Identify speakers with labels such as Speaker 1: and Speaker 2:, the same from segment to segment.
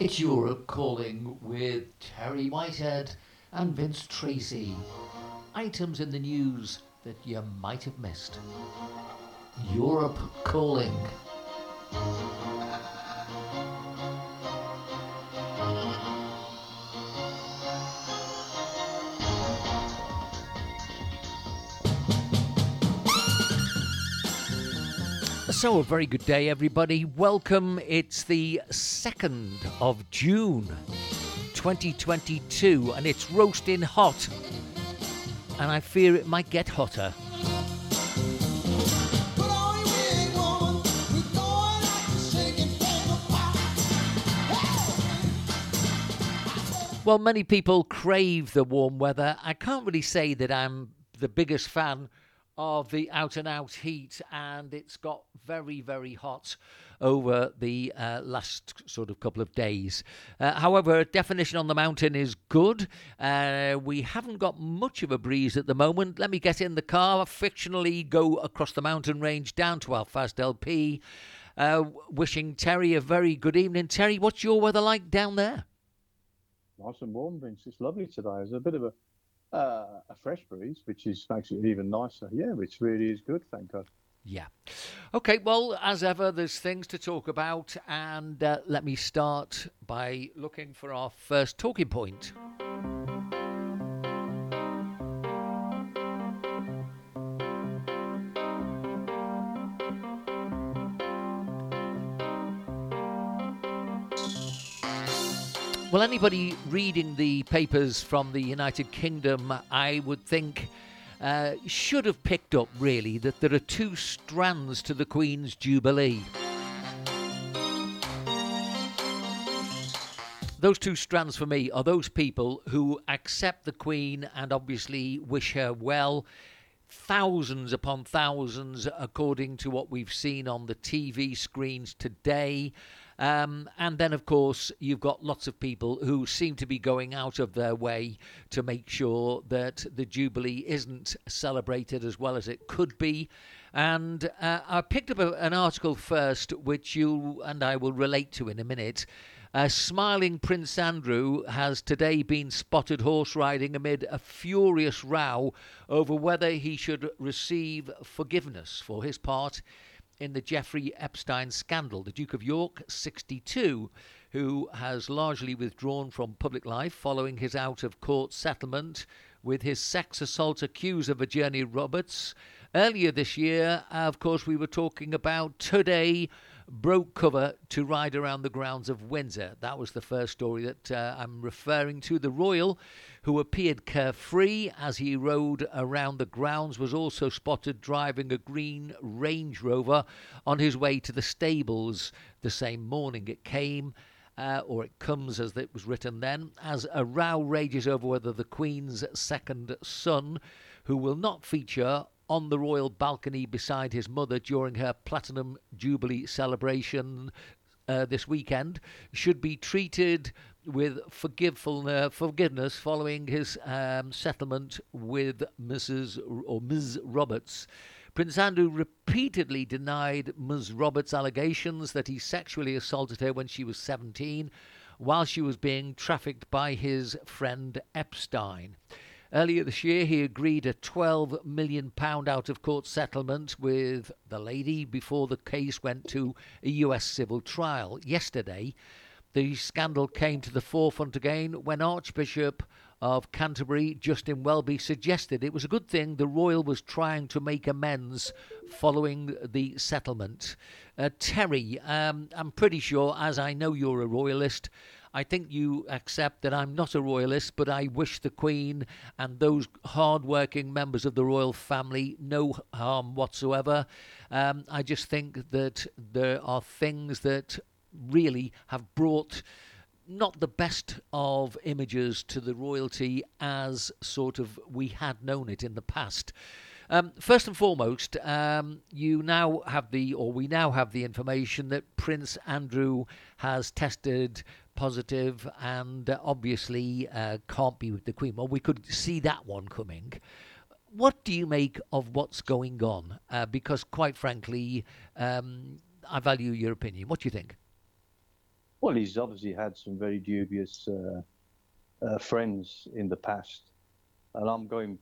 Speaker 1: It's Europe calling with Terry Whitehead and Vince Tracy. Items in the news that you might have missed. Europe calling. So, a very good day, everybody. Welcome. It's the 2nd of June 2022, and it's roasting hot. And I fear it might get hotter. Well, many people crave the warm weather. I can't really say that I'm the biggest fan of the out and out heat, and it's got very, very hot over the uh, last sort of couple of days. Uh, however, definition on the mountain is good. Uh, we haven't got much of a breeze at the moment. Let me get in the car, fictionally go across the mountain range down to Alfaz del Pi. Uh, wishing Terry a very good evening. Terry, what's your weather like down there?
Speaker 2: Nice and warm, Vince. It's lovely today. There's a bit of a uh, a fresh breeze, which is makes it even nicer. Yeah, which really is good. Thank God.
Speaker 1: Yeah. Okay, well, as ever, there's things to talk about, and uh, let me start by looking for our first talking point. Well, anybody reading the papers from the United Kingdom, I would think, uh, should have picked up really that there are two strands to the Queen's Jubilee. Those two strands for me are those people who accept the Queen and obviously wish her well. Thousands upon thousands, according to what we've seen on the TV screens today. Um, and then, of course, you've got lots of people who seem to be going out of their way to make sure that the Jubilee isn't celebrated as well as it could be. And uh, I picked up a, an article first, which you and I will relate to in a minute. Uh, smiling Prince Andrew has today been spotted horse riding amid a furious row over whether he should receive forgiveness for his part in the Jeffrey Epstein scandal. The Duke of York, 62, who has largely withdrawn from public life following his out of court settlement with his sex assault accuser, Virginia Roberts. Earlier this year, of course, we were talking about today broke cover to ride around the grounds of Windsor. That was the first story that uh, I'm referring to. The Royal, who appeared carefree as he rode around the grounds, was also spotted driving a green Range Rover on his way to the stables the same morning. It came. Uh, or it comes as it was written then, as a row rages over whether the Queen's second son, who will not feature on the royal balcony beside his mother during her Platinum Jubilee celebration uh, this weekend should be treated with forgiveness following his um, settlement with Mrs. or Ms. Roberts. Prince Andrew repeatedly denied Ms. Roberts' allegations that he sexually assaulted her when she was 17 while she was being trafficked by his friend Epstein. Earlier this year, he agreed a £12 million out of court settlement with the lady before the case went to a US civil trial. Yesterday, the scandal came to the forefront again when Archbishop of Canterbury, Justin Welby, suggested it was a good thing the royal was trying to make amends following the settlement. Uh, Terry, um, I'm pretty sure, as I know you're a royalist, I think you accept that I'm not a royalist, but I wish the Queen and those hard-working members of the royal family no harm whatsoever. Um, I just think that there are things that really have brought not the best of images to the royalty as sort of we had known it in the past. Um, first and foremost, um, you now have the, or we now have the information that Prince Andrew has tested positive and uh, obviously uh, can't be with the Queen. Well, we could see that one coming. What do you make of what's going on? Uh, because, quite frankly, um, I value your opinion. What do you think?
Speaker 2: Well, he's obviously had some very dubious uh, uh, friends in the past, and I'm going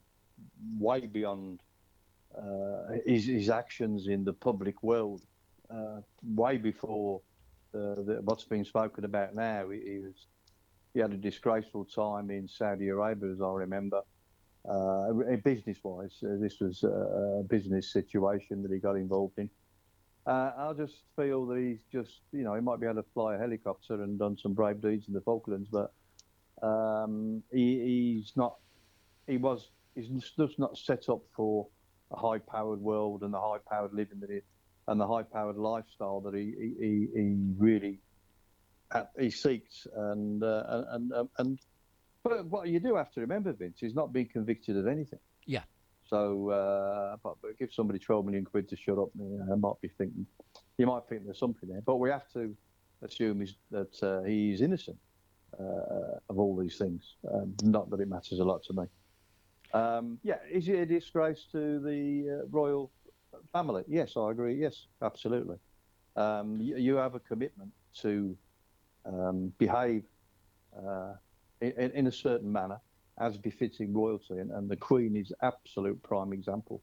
Speaker 2: way beyond uh, his, his actions in the public world, way before the, what's being spoken about now. He, he, was he had a disgraceful time in Saudi Arabia, as I remember. Uh, business-wise, uh, this was a business situation that he got involved in. Uh, I just feel that he's just, you know, he might be able to fly a helicopter and done some brave deeds in the Falklands, but um, he, he's not. He was. He's just not set up for a high-powered world and the high-powered living that he and the high-powered lifestyle that he he, he really he seeks. And uh, and and, and but what you do have to remember, Vince, he's not being convicted of anything.
Speaker 1: Yeah.
Speaker 2: So, uh, but, but, give somebody 12 million quid to shut up, you know, I might be thinking, you might think there's something there. But we have to assume that uh, he's innocent uh, of all these things. Um, not that it matters a lot to me. Um, yeah, is it a disgrace to the uh, royal family? Yes, I agree. Yes, absolutely. Um, you, you, have a commitment to um, behave uh, in, in a certain manner as befitting royalty, and, and the Queen is absolute prime example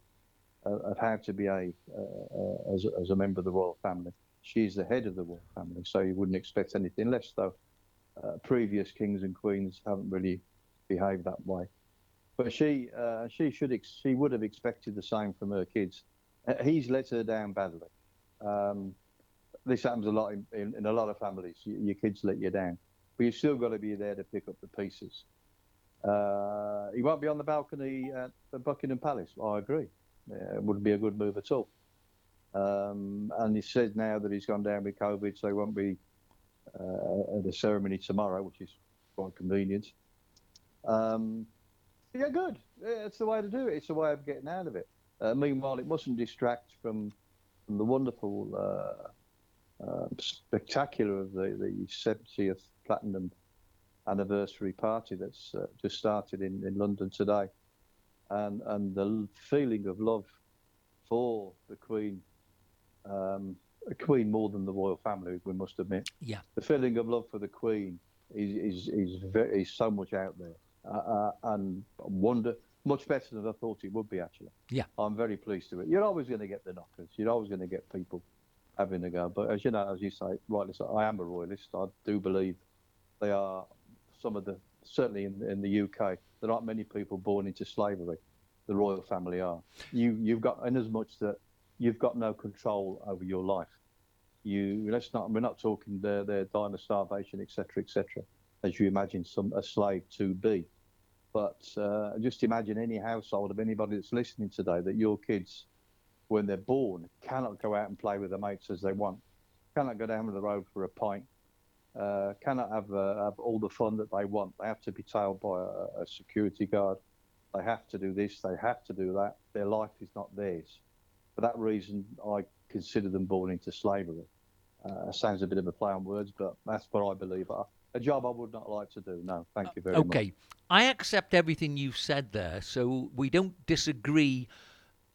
Speaker 2: of, of how to behave uh, uh, as, as, a member of the royal family. She's the head of the royal family, so you wouldn't expect anything less, though. Uh, previous kings and queens haven't really behaved that way, but she uh, she should ex- she would have expected the same from her kids. Uh, he's let her down badly. Um, this happens a lot in, in, in a lot of families. You, your kids let you down, but you've still got to be there to pick up the pieces. Uh, he won't be on the balcony at Buckingham Palace. I agree. Yeah, it wouldn't be a good move at all. Um, and he said now that he's gone down with COVID, so he won't be uh, at the ceremony tomorrow, which is quite convenient. Um, yeah, good. It's the way to do it. It's the way of getting out of it. Uh, meanwhile, it mustn't distract from, from the wonderful uh, uh spectacular of the, the 70th platinum anniversary party that's uh, just started in, in London today. And, and the feeling of love for the Queen, um, a Queen more than the royal family, we must admit.
Speaker 1: Yeah.
Speaker 2: The feeling of love for the Queen is, is, is, very, is so much out there. Uh, uh, and wonder much better than I thought it would be actually.
Speaker 1: Yeah,
Speaker 2: I'm very pleased with it. You're always going to get the knockers. You're always going to get people having a go. But as you know, as you say, rightly so, I am a royalist. I do believe they are some of the certainly in, in the UK, there aren't many people born into slavery. The royal family are. You you've got in as much that you've got no control over your life. You let's not we're not talking they're, they're dying of starvation, etc., etc. As you imagine some a slave to be. But uh, just imagine any household of anybody that's listening today that your kids, when they're born, cannot go out and play with their mates as they want, cannot go down the road for a pint, uh, cannot have, uh, have all the fun that they want. They have to be tailed by a, a, security guard. They have to do this. They have to do that. Their life is not theirs. For that reason, I consider them born into slavery. Uh, sounds a bit of a play on words, but that's what I believe. A job I would not like to do. No, thank you very
Speaker 1: okay.
Speaker 2: much.
Speaker 1: Okay, I accept everything you've said there, so we don't disagree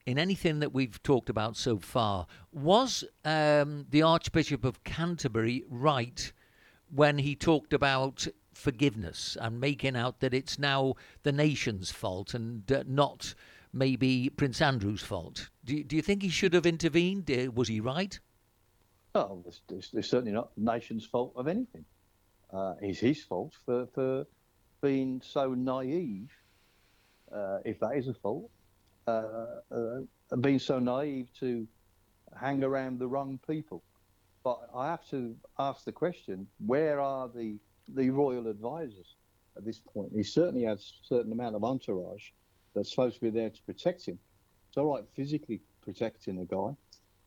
Speaker 1: in anything that we've talked about so far. Was um, the Archbishop of Canterbury right when he talked about forgiveness and making out that it's now the nation's fault and uh, not maybe Prince Andrew's fault. Do, do you think he should have intervened? Uh, was he right?
Speaker 2: Oh, it's, certainly not the nation's fault of anything. Uh, it's his fault for, for being so naive, uh, if that is a fault, uh, uh, being so naive to hang around the wrong people. But I have to ask the question: Where are the the royal advisors at this point? He certainly has a certain amount of entourage that's supposed to be there to protect him. It's all right physically protecting a guy,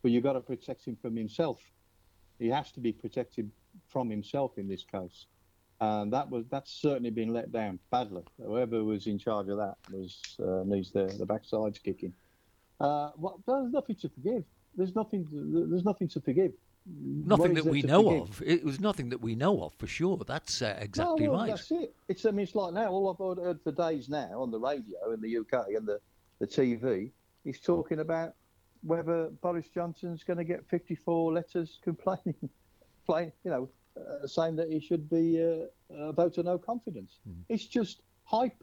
Speaker 2: but you've got to protect him from himself. He has to be protected from himself in this case, and that was that's certainly been let down badly. Whoever was in charge of that was uh, needs the the backsides kicking. Uh, well, there's nothing to forgive. There's nothing. To, there's nothing to forgive.
Speaker 1: Nothing that we know of. It was nothing that we know of for sure. That's uh, exactly
Speaker 2: no, well,
Speaker 1: right.
Speaker 2: That's it. It's I mean, it's like now. All I've heard for days now on the radio in the UK and the the TV is talking about whether Boris Johnson's going to get 54 letters complaining, you know, uh, saying that he should be uh, uh, vote of no confidence.
Speaker 1: Hmm.
Speaker 2: It's just hype.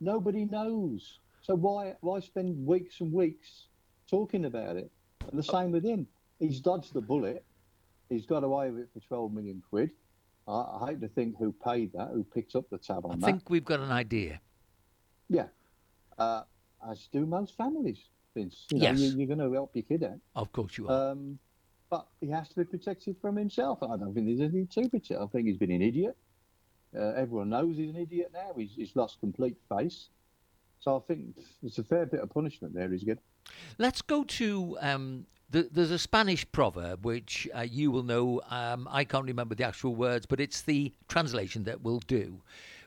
Speaker 2: Nobody knows. So why why spend weeks and weeks talking about it? And the same with him. He's dodged the bullet. He's got away with it for 12 million quid. I, I hate to think who paid that, who picked up the tab on
Speaker 1: I
Speaker 2: that.
Speaker 1: I think we've got an idea.
Speaker 2: Yeah. Uh, as do most families, Vince. You know,
Speaker 1: Yes.
Speaker 2: you, you're going to help your kid out.
Speaker 1: Of course you are.
Speaker 2: Um, but he has to be protected from himself. I don't think there's anything to protect. I think he's been an idiot. Uh, everyone knows he's an idiot now. He's, he's lost complete face. So I think it's a fair bit of punishment there he's getting.
Speaker 1: Let's go to. Um, th- there's a Spanish proverb which uh, you will know. Um, I can't remember the actual words, but it's the translation that will do,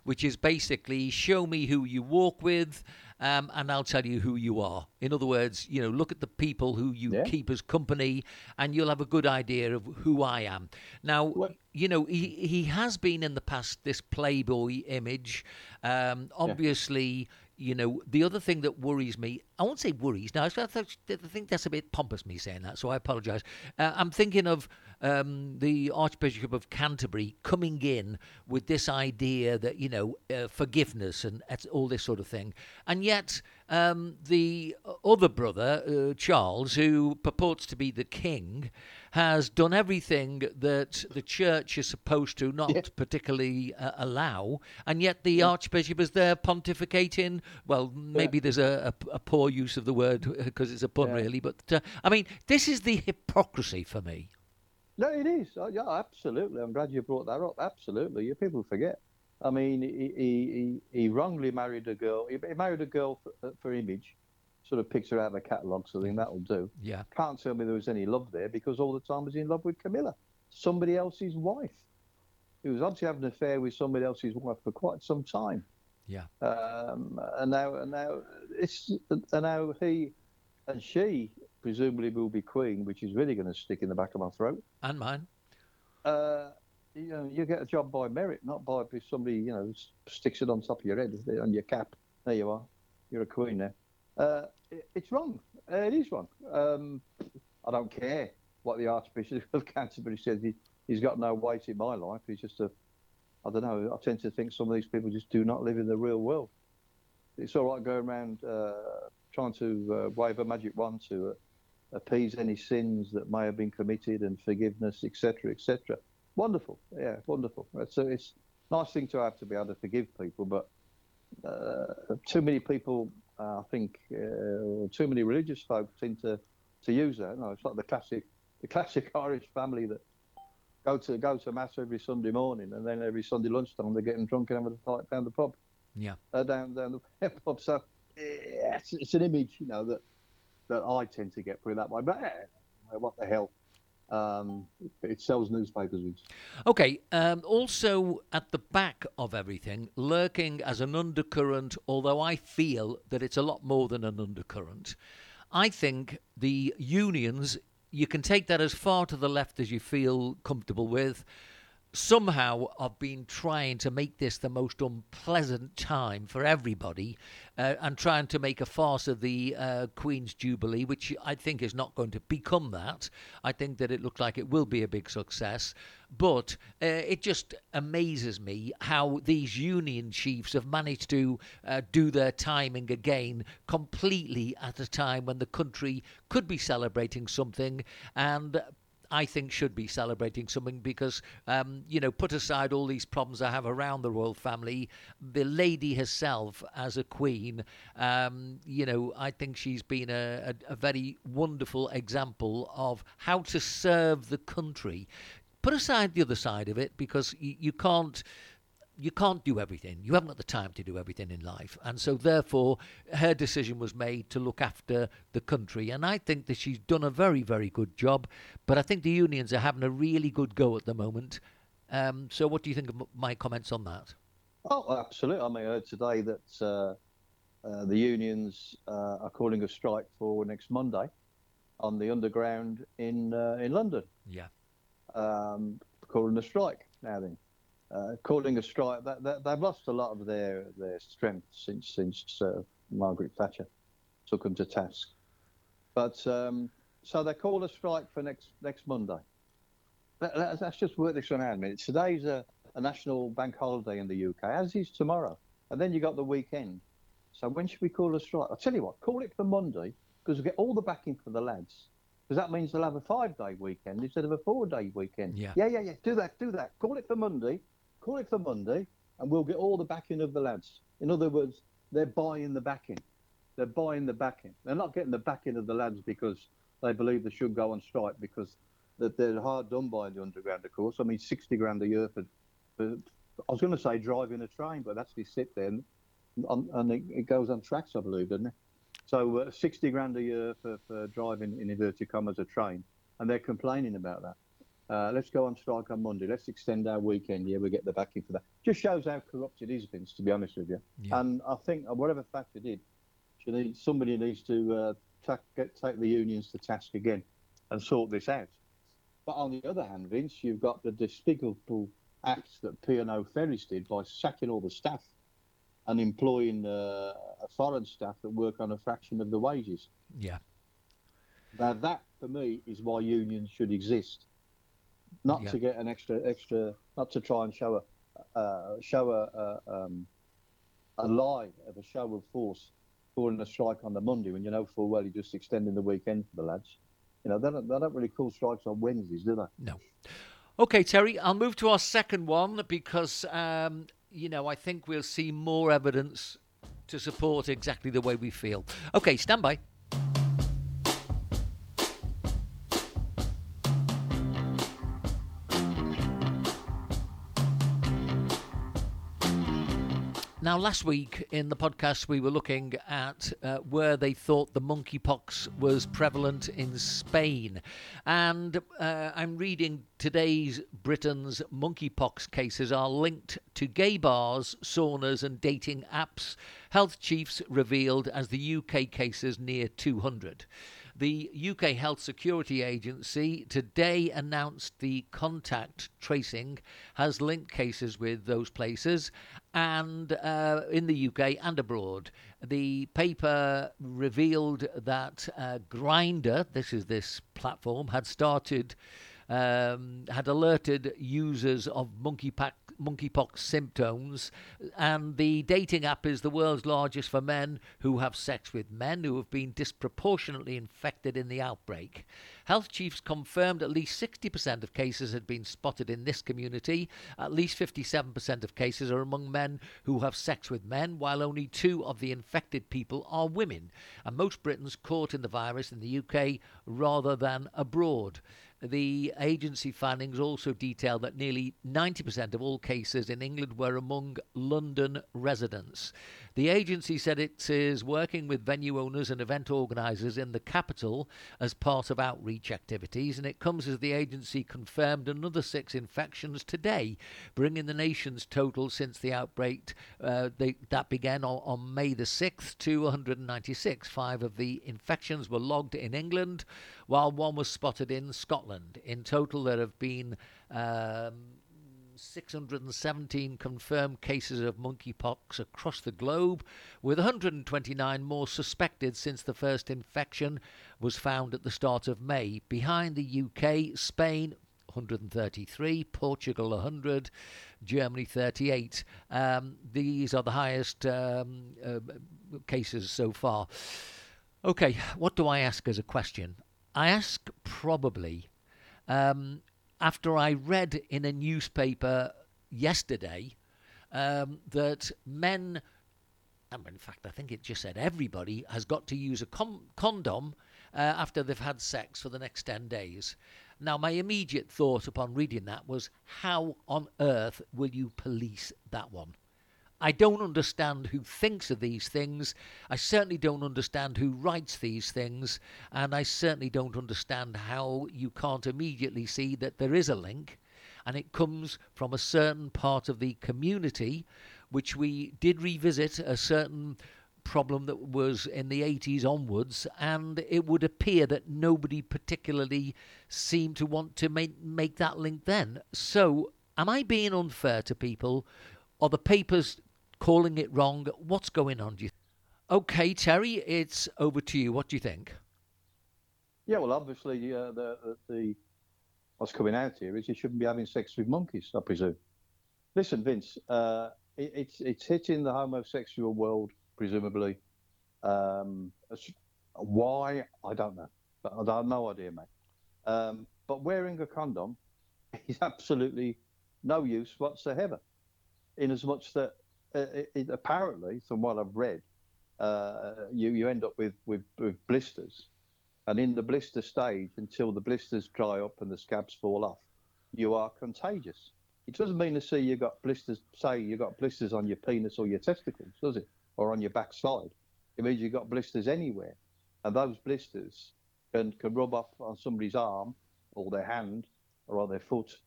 Speaker 1: which is basically show me who you walk with, um, and I'll tell you who you are. In other words, you know, look at the people who you
Speaker 2: Yeah.
Speaker 1: keep as company, and you'll have a good idea of who I am. Now,
Speaker 2: Well-
Speaker 1: you know, he, he has been in the past this playboy image. Um, obviously, you know, the other thing that worries me, I won't say worries. Now, I think that's a bit pompous, me saying that, so I apologise. Uh, I'm thinking of um, the Archbishop of Canterbury coming in with this idea that, you know, uh, forgiveness and all this sort of thing. And yet, um, the other brother, uh, Charles, who purports to be the king, has done everything that the church is supposed to not
Speaker 2: Yeah.
Speaker 1: particularly uh, allow, and yet the archbishop is there pontificating. Well, maybe there's a, a, a poor use of the word because it's a pun,
Speaker 2: Yeah.
Speaker 1: really. But uh, I mean, this is the hypocrisy for me.
Speaker 2: No, it is. Oh, yeah, absolutely. I'm glad you brought that up. Absolutely. You people forget. I mean, he, he, he, wrongly married a girl. He married a girl for, uh, for image, sort of picks her out of a catalogue, so I think that'll do.
Speaker 1: Yeah,
Speaker 2: Can't tell me there was any love there because all the time he was in love with Camilla, somebody else's wife. He was obviously having an affair with somebody else's wife for quite some time.
Speaker 1: Yeah,
Speaker 2: Um, and now, and now, it's and now he and she presumably will be queen, which is really going to stick in the back of my throat.
Speaker 1: and mine.
Speaker 2: Uh, you know, you get a job by merit, not by if somebody you know sticks it on top of your head on your cap. There you are, you're a queen now. Uh, it, it's wrong. Uh, it is wrong. Um, I don't care what the Archbishop of Canterbury says. He, he's got no weight in my life. He's just a, I don't know. I tend to think some of these people just do not live in the real world. It's all right going around uh, trying to uh, wave a magic wand to uh, appease any sins that may have been committed and forgiveness, etc., etc. Wonderful, yeah, wonderful. So it's a nice thing to have to be able to forgive people, but uh, too many people, uh, I think, uh, too many religious folk seem to, to use that. No, it's like the classic, the classic Irish family that go to go to mass every Sunday morning, and then every Sunday lunchtime they're getting drunk and having a fight down the pub,
Speaker 1: Yeah.
Speaker 2: uh, down down the pub. So it's, it's an image, you know, that that I tend to get through that way. But eh, what the hell? Um, it, it sells newspapers.
Speaker 1: Okay. Um, also, at the back of everything, lurking as an undercurrent, although I feel that it's a lot more than an undercurrent, I think the unions, you can take that as far to the left as you feel comfortable with. Somehow, I've been trying to make this the most unpleasant time for everybody uh, and trying to make a farce of the uh, Queen's Jubilee, which I think is not going to become that. I think that it looks like it will be a big success. But uh, it just amazes me how these union chiefs have managed to uh, do their timing again completely at a time when the country could be celebrating something and I think should be celebrating something because, um, you know, put aside all these problems I have around the royal family, the lady herself as a queen, um, you know, I think she's been a, a, a very wonderful example of how to serve the country. Put aside the other side of it because you, you can't you can't do everything. You haven't got the time to do everything in life. And so, therefore, her decision was made to look after the country. And I think that she's done a very, very good job. But I think the unions are having a really good go at the moment. Um, so, what do you think of m- my comments on that?
Speaker 2: Oh, absolutely. I mean, I heard today that uh, uh, the unions uh, are calling a strike for next Monday on the underground in uh, in London.
Speaker 1: Yeah.
Speaker 2: Um, calling a strike now then. Uh, calling a strike, that, that, they've lost a lot of their, their strength since since uh, Margaret Thatcher took them to task. But um, so they call a strike for next next Monday. let, us just work this one out a minute. Today's a, a national bank holiday in the UK, as is tomorrow. And then you got the weekend. So when should we call a strike? I'll tell you what, call it for Monday, because we get all the backing for the lads. Because that means they'll have a five day weekend instead of a four day weekend.
Speaker 1: Yeah.
Speaker 2: yeah, yeah, yeah. Do that, do that. Call it for Monday. Call it for Monday, and we'll get all the backing of the lads. In other words, they're buying the backing. They're buying the backing. They're not getting the backing of the lads because they believe they should go on strike because that they're hard done by in the underground, of course. I mean, 60 grand a year for, for I was going to say driving a train, but actually sit there and, and it, it, goes on tracks, I believe, doesn't it? So uh, 60 grand a year for, for driving, in inverted commas, a train, and they're complaining about that. Uh, let's go on strike on Monday. Let's extend our weekend. Yeah, we get the backing for that. Just shows how corrupt it is, Vince. To be honest with you, yeah. and I think uh, whatever Thatcher did, somebody needs to uh, take, get, take the unions to task again and sort this out. But on the other hand, Vince, you've got the despicable acts that P&O Ferries did by sacking all the staff and employing uh, foreign staff that work on a fraction of the wages.
Speaker 1: Yeah.
Speaker 2: Now that, for me, is why unions should exist, not yeah. to get an extra, extra, not to try and show a, uh, show a, a, um, a lie of a show of force, calling a strike on the Monday when you know full well you're just extending the weekend for the lads. You know, they don't, they don't really call strikes on Wednesdays, do they?
Speaker 1: No. Okay, Terry, I'll move to our second one because, um, you know, I think we'll see more evidence to support exactly the way we feel. Okay, stand by. Now, last week in the podcast, we were looking at uh, where they thought the monkeypox was prevalent in Spain. And uh, I'm reading today's Britain's monkeypox cases are linked to gay bars, saunas, and dating apps. Health chiefs revealed as the UK cases near 200. The UK Health Security Agency today announced the contact tracing has linked cases with those places and uh, in the UK and abroad. The paper revealed that uh, Grindr, this is this platform, had started. Um, had alerted users of monkeypox monkeypox symptoms. And the dating app is the world's largest for men who have sex with men who have been disproportionately infected in the outbreak. Health chiefs confirmed at least 60% of cases had been spotted in this community. At least 57% of cases are among men who have sex with men, while only two of the infected people are women. And most Britons caught in the virus in the UK rather than abroad. The agency findings also detail that nearly 90% of all cases in England were among London residents. The agency said it is working with venue owners and event organisers in the capital as part of outreach activities, and it comes as the agency confirmed another six infections today, bringing the nation's total since the outbreak uh, they, that began on, on May the 6th to 196. Five of the infections were logged in England, while one was spotted in Scotland. In total, there have been um, 617 confirmed cases of monkeypox across the globe, with 129 more suspected since the first infection was found at the start of May. Behind the UK, Spain, 133, Portugal 100, Germany 38. Um, these are the highest um, uh, cases so far. Okay, what do I ask as a question? I ask probably um, after I read in a newspaper yesterday um, that men, and in fact, I think it just said everybody has got to use a com- condom uh, after they've had sex for the next 10 days. Now, my immediate thought upon reading that was how on earth will you police that one? I don't understand who thinks of these things. I certainly don't understand who writes these things. And I certainly don't understand how you can't immediately see that there is a link. And it comes from a certain part of the community, which we did revisit a certain problem that was in the 80s onwards, and it would appear that nobody particularly seemed to want to make, make that link then. So, am I being unfair to people? Are the papers calling it wrong. What's going on? Do you? Okay, Terry, it's over to you. What do you think?
Speaker 2: Yeah, well, obviously, uh, the, the what's coming out here is you shouldn't be having sex with monkeys, I presume. Listen, Vince, uh, it, it's it's hitting the homosexual world, presumably. Um, why I don't know. I have no idea, mate. Um, but wearing a condom is absolutely no use whatsoever, in as much that uh, it, it, apparently, from what I've read, uh, you you end up with, with, with blisters, and in the blister stage, until the blisters dry up and the scabs fall off, you are contagious. It doesn't mean to say you've got blisters. Say you've got blisters on your penis or your testicles, does it? Or on your backside. It means you've got blisters anywhere, and those blisters can can rub off on somebody's arm or their hand or on their foot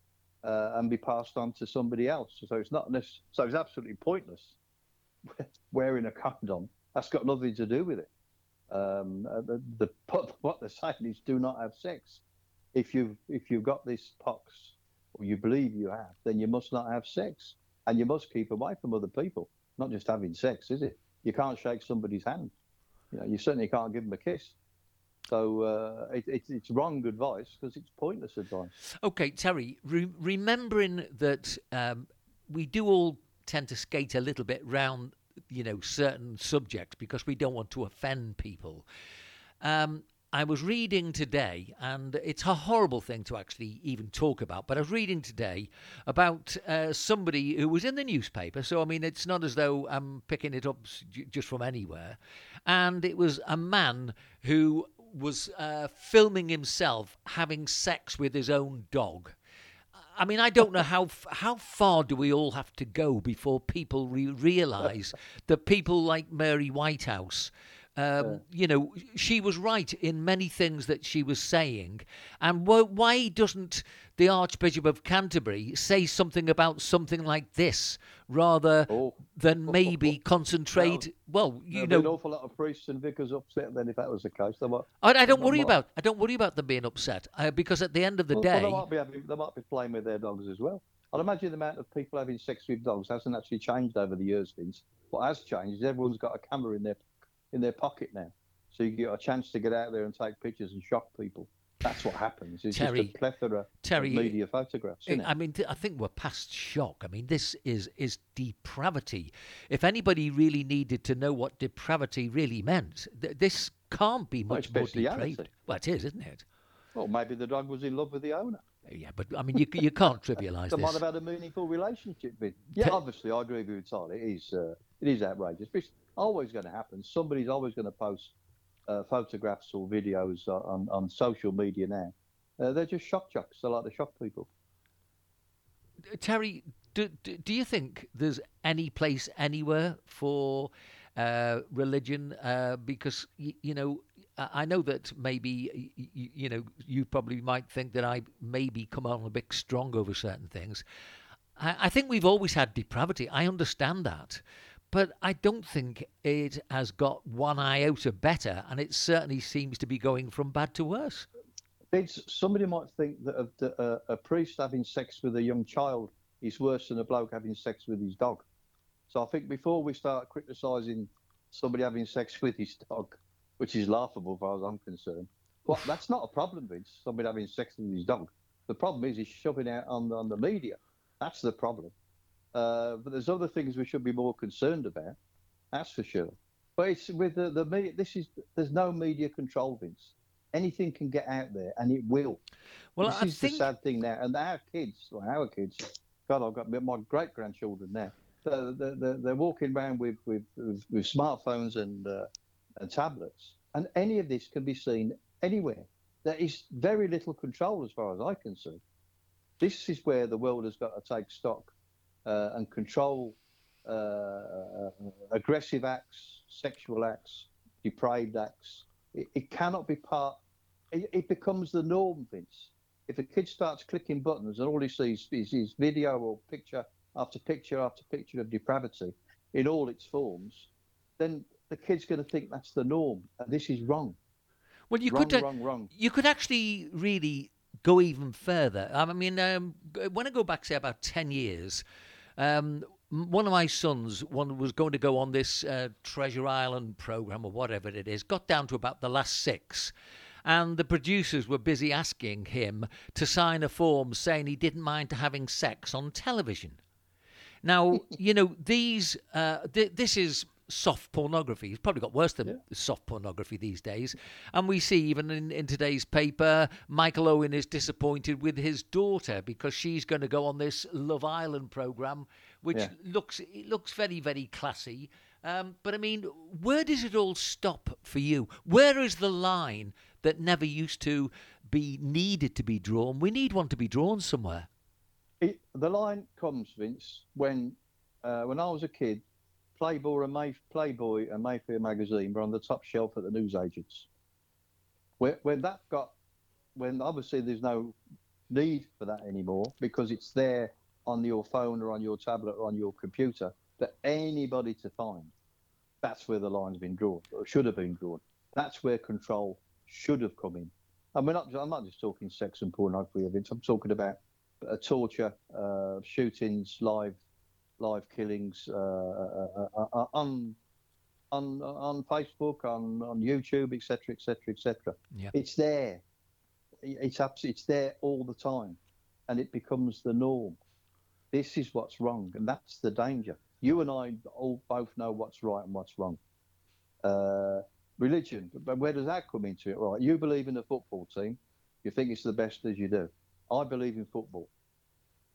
Speaker 2: uh, and be passed on to somebody else. So it's not necess- so it's absolutely pointless wearing a condom. That's got nothing to do with it. Um, uh, the, the what they're saying is do not have sex. If you've if you've got this pox or you believe you have, then you must not have sex, and you must keep away from other people. Not just having sex, is it? You can't shake somebody's hand. You know, you certainly can't give them a kiss. So uh, it, it, it's wrong advice because it's pointless advice.
Speaker 1: Okay, Terry, re- remembering that um, we do all tend to skate a little bit round, you know, certain subjects because we don't want to offend people. Um, I was reading today, and it's a horrible thing to actually even talk about, but I was reading today about uh, somebody who was in the newspaper. So, I mean, it's not as though I'm picking it up just from anywhere. And it was a man who was uh, filming himself having sex with his own dog. I mean, I don't know how how far do we all have to go before people re- realise that people like Mary Whitehouse um, yeah. You know, she was right in many things that she was saying. And wh- why doesn't the Archbishop of Canterbury say something about something like this rather oh. than maybe concentrate? Well, well you know,
Speaker 2: an awful lot of priests and vicars upset then if that was the case. They
Speaker 1: might, I, I don't worry might, about. I don't worry about them being upset uh, because at the end of the
Speaker 2: well,
Speaker 1: day,
Speaker 2: well, they, might be having, they might be playing with their dogs as well. I'd imagine the amount of people having sex with dogs hasn't actually changed over the years, Vince. What has changed is everyone's got a camera in their in their pocket now. So you get a chance to get out there and take pictures and shock people. That's what happens. It's Terry, just a plethora Terry, of media photographs. I
Speaker 1: mean, I think we're past shock. I mean, this is is depravity. If anybody really needed to know what depravity really meant, th- this can't be much well, more depraved. Well, it is, isn't it?
Speaker 2: Well, maybe the dog was in love with the owner.
Speaker 1: Yeah, but I mean, you you can't trivialise this.
Speaker 2: They might have had a meaningful relationship with. Yeah, obviously, I agree with you entirely. It is uh, it is outrageous It's always going to happen. Somebody's always going to post uh, photographs or videos on, on social media now. Uh, they're just shock jocks. They like to shock people.
Speaker 1: Terry, do, do you think there's any place anywhere for uh, religion? Uh, because, you know, I know that maybe, you, you know, you probably might think that I maybe come on a bit strong over certain things. I, I think we've always had depravity. I understand that but I don't think it has got one iota better, and it certainly seems to be going from bad to worse.
Speaker 2: It's, somebody might think that a, a, a, priest having sex with a young child is worse than a bloke having sex with his dog. So I think before we start criticising somebody having sex with his dog, which is laughable as far as I'm concerned, well, that's not a problem, Vince. Somebody having sex with his dog. The problem is he's shoving out on, on the media. That's the problem. Uh, but there's other things we should be more concerned about. That's for sure. But it's with the, the media. This is there's no media control, Vince. Anything can get out there, and it will. Well, this I is think... the sad thing now. And our kids, well, our kids, God, I've got my great grandchildren now. They're, they're, they're, walking around with with, with, with smartphones and uh, and tablets, and any of this can be seen anywhere. There is very little control, as far as I can see. This is where the world has got to take stock and control uh, uh, aggressive acts, sexual acts, depraved acts. It, it cannot be part. It, it, becomes the norm, Vince. If a kid starts clicking buttons and all he sees is, is video or picture after picture after picture of depravity in all its forms, then the kid's going to think that's the norm, and this is wrong.
Speaker 1: Well, you
Speaker 2: wrong,
Speaker 1: could
Speaker 2: wrong, wrong.
Speaker 1: you could actually really go even further. I mean, um, when I go back, say, about ten years, um, one of my sons one was going to go on this uh, Treasure Island program or whatever it is. Got down to about the last six, and the producers were busy asking him to sign a form saying he didn't mind having sex on television. Now, you know, these, uh, th- this is soft pornography. It's probably got worse than
Speaker 2: Yeah.
Speaker 1: soft pornography these days. And we see even in, in today's paper, Michael Owen is disappointed with his daughter because she's going to go on this Love Island program, which
Speaker 2: Yeah.
Speaker 1: looks it looks very very classy. Um, but I mean, where does it all stop for you? Where is the line that never used to be needed to be drawn? We need one to be drawn somewhere.
Speaker 2: It, the line comes, Vince, when uh, when I was a kid, Playboy and May, Playboy and Mayfair magazine were on the top shelf at the newsagents. When, when that got, when obviously there's no need for that anymore because it's there on your phone or on your tablet or on your computer for anybody to find. That's where the line's been drawn, or should have been drawn. That's where control should have come in. And we're not, I'm not just talking sex and pornography, Vince. I'm talking about torture, uh, shootings, live, live killings uh, uh, uh, uh, on on on Facebook, on on YouTube, etc., etc., etc. It's there. It's absolutely it's there all the time, and it becomes the norm. This is what's wrong, and that's the danger. You and I all both know what's right and what's wrong. Uh, religion, but where does that come into it? Right, you believe in a football team, you think it's the best as you do. I believe in football.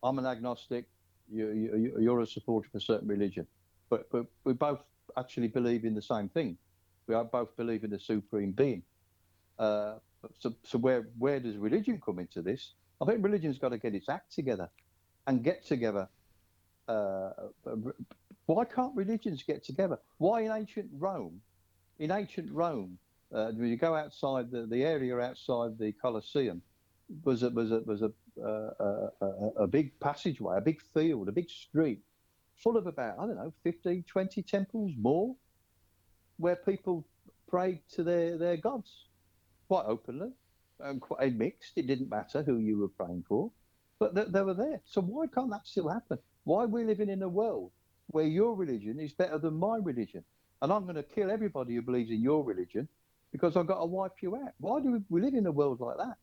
Speaker 2: I'm an agnostic. You, you, you're a supporter of a certain religion, but but we both actually believe in the same thing. We both believe in a supreme being. Uh, so, so where where does religion come into this? I think religion's got to get its act together, and get together. Uh, why can't religions get together? Why in ancient Rome? In ancient Rome, uh, when you go outside the, the area outside the Colosseum, was a was a was a, a, big passageway, a big field, a big street, full of about I don't know 50, 20 temples more, where people prayed to their their gods quite openly and quite mixed. It didn't matter who you were praying for, but they, they were there. So why can't that still happen? Why are we living in a world where your religion is better than my religion, and I'm going to kill everybody who believes in your religion because I've got to wipe you out? Why do we, we live in a world like that?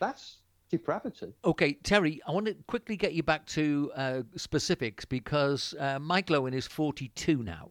Speaker 2: That's depravity.
Speaker 1: Okay, Terry, I want to quickly get you back to uh, specifics because uh, Michael Owen is 42 now.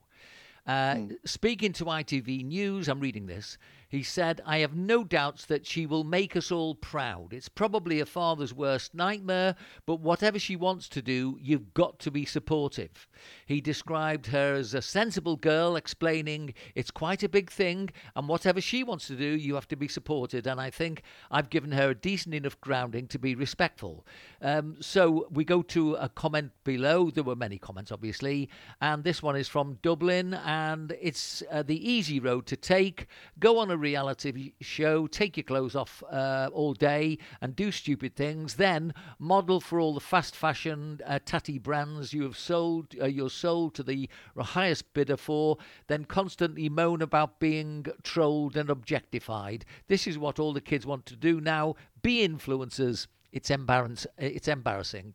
Speaker 1: Uh, Speaking to ITV News, I'm reading this. He said, I have no doubts that she will make us all proud. It's probably a father's worst nightmare, but whatever she wants to do, you've got to be supportive. He described her as a sensible girl, explaining it's quite a big thing, and whatever she wants to do, you have to be supported. And I think I've given her a decent enough grounding to be respectful. Um, so we go to a comment below. There were many comments, obviously, and this one is from Dublin, and it's uh, the easy road to take. Go on a reality show, take your clothes off uh, all day, and do stupid things. Then model for all the fast fashion uh, tatty brands you have sold. Uh, you're sold to the highest bidder for. Then constantly moan about being trolled and objectified. This is what all the kids want to do now. Be influencers. It's embarrass- It's embarrassing.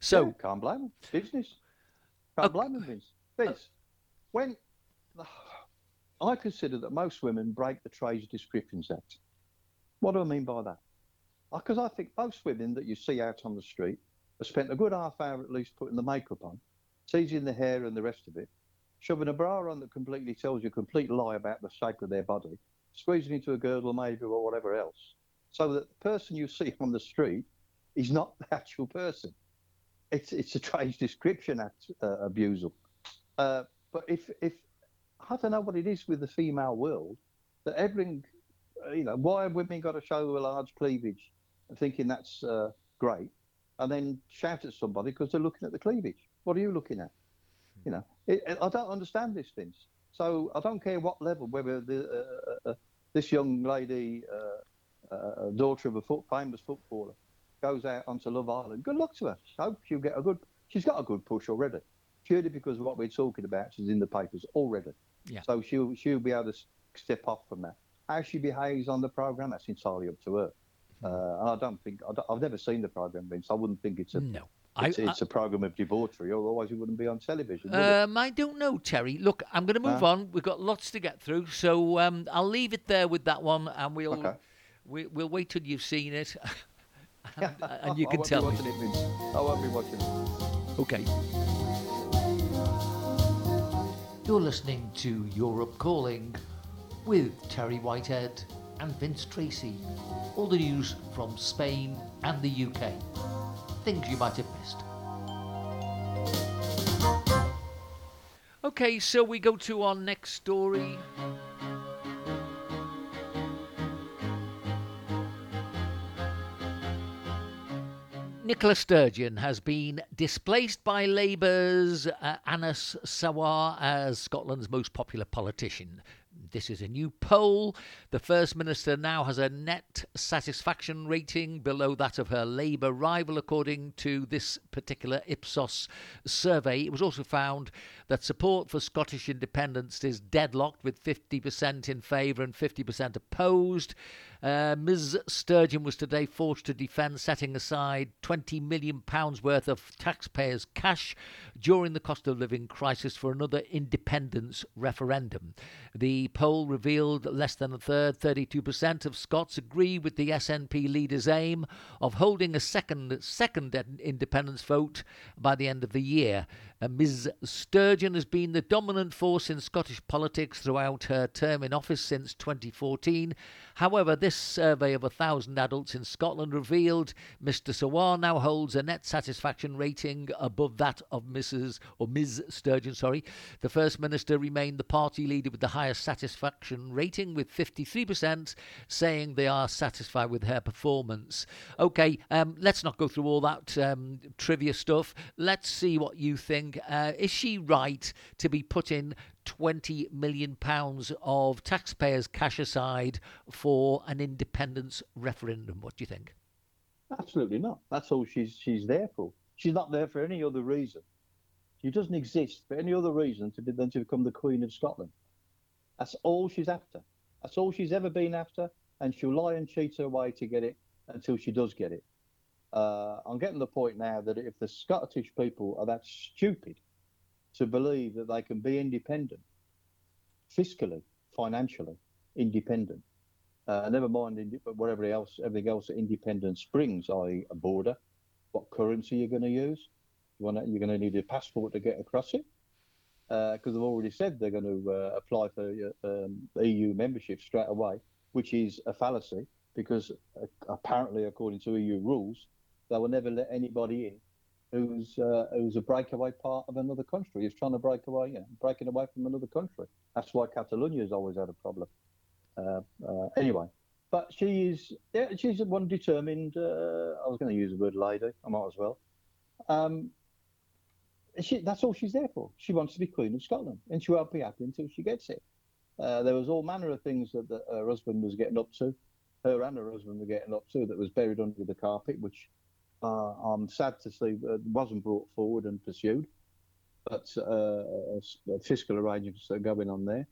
Speaker 1: So
Speaker 2: Yeah, can't blame them. Business. Can't blame them. Vince, when I consider that most women break the Trades Descriptions Act. What do I mean by that? Because I think most women that you see out on the street have spent a good half hour at least putting the makeup on, teasing the hair and the rest of it, shoving a bra on that completely tells you a complete lie about the shape of their body, squeezing into a girdle maybe or whatever else, so that the person you see on the street is not the actual person it's it's a trade description act uh, abusal. Uh, but if if I don't know what it is with the female world that everything, uh, you know, why have women got to show a large cleavage and thinking that's uh, great, and then shout at somebody because they're looking at the cleavage? What are you looking at? You know, it, it- I don't understand this things. So I don't care what level, whether the, uh, uh, this young lady, uh, uh, daughter of a foot, famous footballer, goes out onto Love Island. Good luck to her. Hope she'll get a good. She's got a good push already, purely because of what we're talking about. She's in the papers already.
Speaker 1: Yeah.
Speaker 2: So she'll she'll be able to step off from that. How she behaves on the program, that's entirely up to her.
Speaker 1: Hmm.
Speaker 2: Uh, and I don't think I I've never seen the program, Vince. I wouldn't think it's a
Speaker 1: no. I,
Speaker 2: it's, it's a program of debauchery, otherwise it wouldn't be on television.
Speaker 1: Um, I don't know, Terry. Look, I'm going to move
Speaker 2: Uh.
Speaker 1: on. We've got lots to get through, so um, I'll leave it there with that one, and we'll
Speaker 2: Okay.
Speaker 1: We, will wait till you've seen it, and, and, you can tell
Speaker 2: me. It, I won't be watching it.
Speaker 1: Okay. You're listening to Europe Calling with Terry Whitehead and Vince Tracy. All the news from Spain and the UK. Things you might have missed. Okay, so we go to our next story. Nicola Sturgeon has been displaced by Labour's uh, Anas Sarwar as Scotland's most popular politician. This is a new poll. The First Minister now has a net satisfaction rating below that of her Labour rival, according to this particular Ipsos survey. It was also found that support for Scottish independence is deadlocked with 50% in favour and 50% opposed. Uh, Ms. Sturgeon was today forced to defend setting aside £20 million worth of taxpayers' cash during the cost of living crisis for another independence referendum. The poll revealed less than a third, 32% of Scots agree with the SNP leader's aim of holding a second, second independence vote by the end of the year. Uh, Ms. Sturgeon has been the dominant force in Scottish politics throughout her term in office since 2014. However, this survey of a thousand adults in Scotland revealed Mr. Sarwar now holds a net satisfaction rating above that of Mrs. or Ms. Sturgeon. Sorry, the First Minister remained the party leader with the highest satisfaction rating, with 53% saying they are satisfied with her performance. Okay, um, let's not go through all that um, trivia stuff. Let's see what you think uh, is she right to be putting 20 million pounds of taxpayers' cash aside for an independence referendum? What do you think?
Speaker 2: Absolutely not. That's all she's she's there for. She's not there for any other reason. She doesn't exist for any other reason to be, than to become the Queen of Scotland. That's all she's after. That's all she's ever been after, and she'll lie and cheat her way to get it until she does get it. Uh, I'm getting the point now that if the Scottish people are that stupid to believe that they can be independent, fiscally, financially, independent, uh, never mind whatever else, everything else that independence brings, i.e., a border, what currency you're going to use, you want you're going to need a passport to get across it, because uh, they've already said they're going to uh, apply for um, EU membership straight away, which is a fallacy because uh, apparently, according to EU rules, they will never let anybody in who's uh, who's a breakaway part of another country, who's trying to break away, know, breaking away from another country. That's why Catalonia has always had a problem. Uh, uh, anyway, but she is yeah, she's one determined. Uh, I was going to use the word lady. I might as well. Um, she, that's all she's there for. She wants to be Queen of Scotland, and she won't be happy until she gets it. Uh, there was all manner of things that, that her husband was getting up to, her and her husband were getting up to, that was buried under the carpet, which uh, I'm sad to see uh, wasn't brought forward and pursued, but uh, fiscal arrangements are going on there.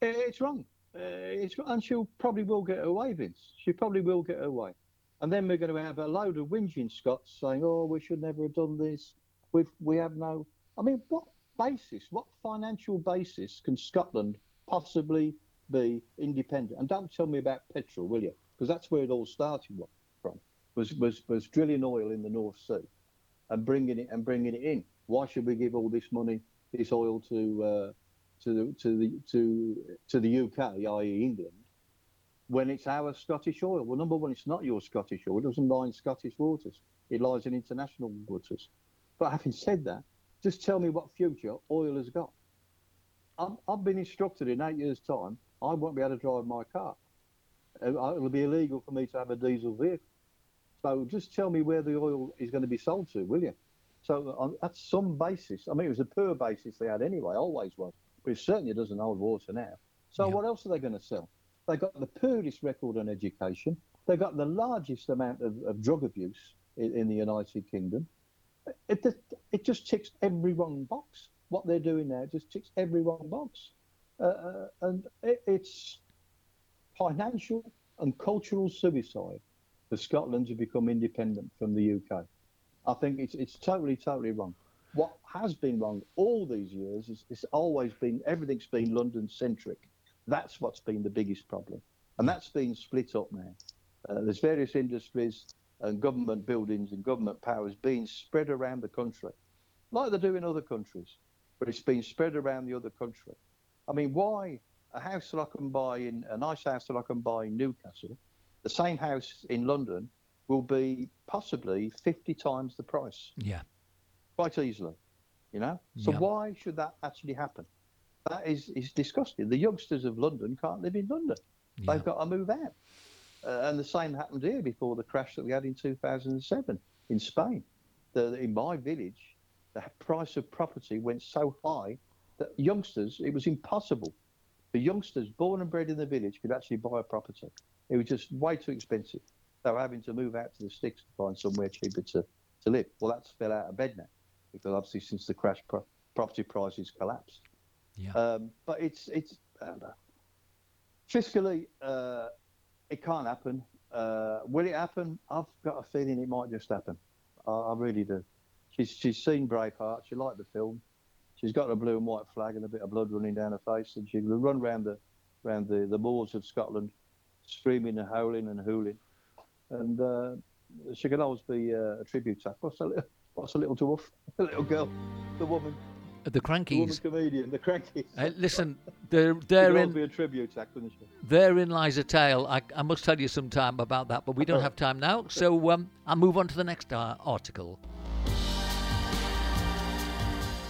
Speaker 2: It's wrong. it's and she probably will get away, Vince. She probably will get away. And then we're going to have a load of whinging Scots saying, "Oh, we should never have done this. We we have no." I mean, what basis, what financial basis can Scotland possibly be independent? And don't tell me about petrol, will you? Because that's where it all started was, was, was drilling oil in the North Sea and bringing it and bringing it in. Why should we give all this money, this oil to uh, to the to the to to the UK, i.e. England, when it's our Scottish oil? Well, number one, it's not your Scottish oil. It doesn't lie in Scottish waters. It lies in international waters. But having said that, just tell me what future oil has got. I've, I've been instructed in eight years' time I won't be able to drive my car. Uh, it'll be illegal for me to have a diesel vehicle. So just tell me where the oil is going to be sold to, will you? So on, that's some basis. I mean, it was a poor basis they had anyway, always was, but it certainly doesn't hold water now. So yeah. what else are they going to sell? They've got the poorest record on education. They've got the largest amount of, of drug abuse in, in, the United Kingdom. It, it, it just ticks every wrong box. What they're doing now just ticks every wrong box, uh, uh, and it, it's financial and cultural suicide for Scotland to become independent from the UK. I think it's it's totally totally wrong. What has been wrong all these years is it's always been everything's been London centric. That's what's been the biggest problem. and that's been split up now. Uh, there's various industries and government buildings and government powers being spread around the country, like they do in other countries, but it's been spread around the other country. I mean, why a house that I can buy in a nice house that I can buy in Newcastle, the same house in London will be possibly 50 times the price.
Speaker 1: Yeah.
Speaker 2: Quite easily, you know? So
Speaker 1: Yeah.
Speaker 2: why should that actually happen? That is, is disgusting. The youngsters of London can't live in London.
Speaker 1: Yeah.
Speaker 2: They've got to move out. Uh, and the same happened here before the crash that we had in 2007 in Spain. The, in my village, the price of property went so high that youngsters, it was impossible. The youngsters born and bred in the village could actually buy a property. It was just way too expensive. They were having to move out to the sticks to find somewhere cheaper to, to live. Well, that's fell out of bed now because obviously since the crash, pro- property prices collapsed.
Speaker 1: Yeah.
Speaker 2: Um, but it's it's fiscally, uh, it can't happen. Uh, will it happen? I've got a feeling it might just happen. I, I really do. She's she's seen Braveheart. She liked the film. She's got a blue and white flag and a bit of blood running down her face, and she will run round the round the, the moors of Scotland, screaming and howling and hooling. And uh, she can always be uh, a tribute act. What's a little what's a little dwarf, a little girl, the woman,
Speaker 1: The
Speaker 2: the woman
Speaker 1: Krankies.
Speaker 2: comedian, the Krankies.
Speaker 1: Uh, listen, there, therein,
Speaker 2: be a tribute act, couldn't she?
Speaker 1: therein lies a tale. I, I must tell you some time about that, but we don't have time now. So um, I'll move on to the next uh, article.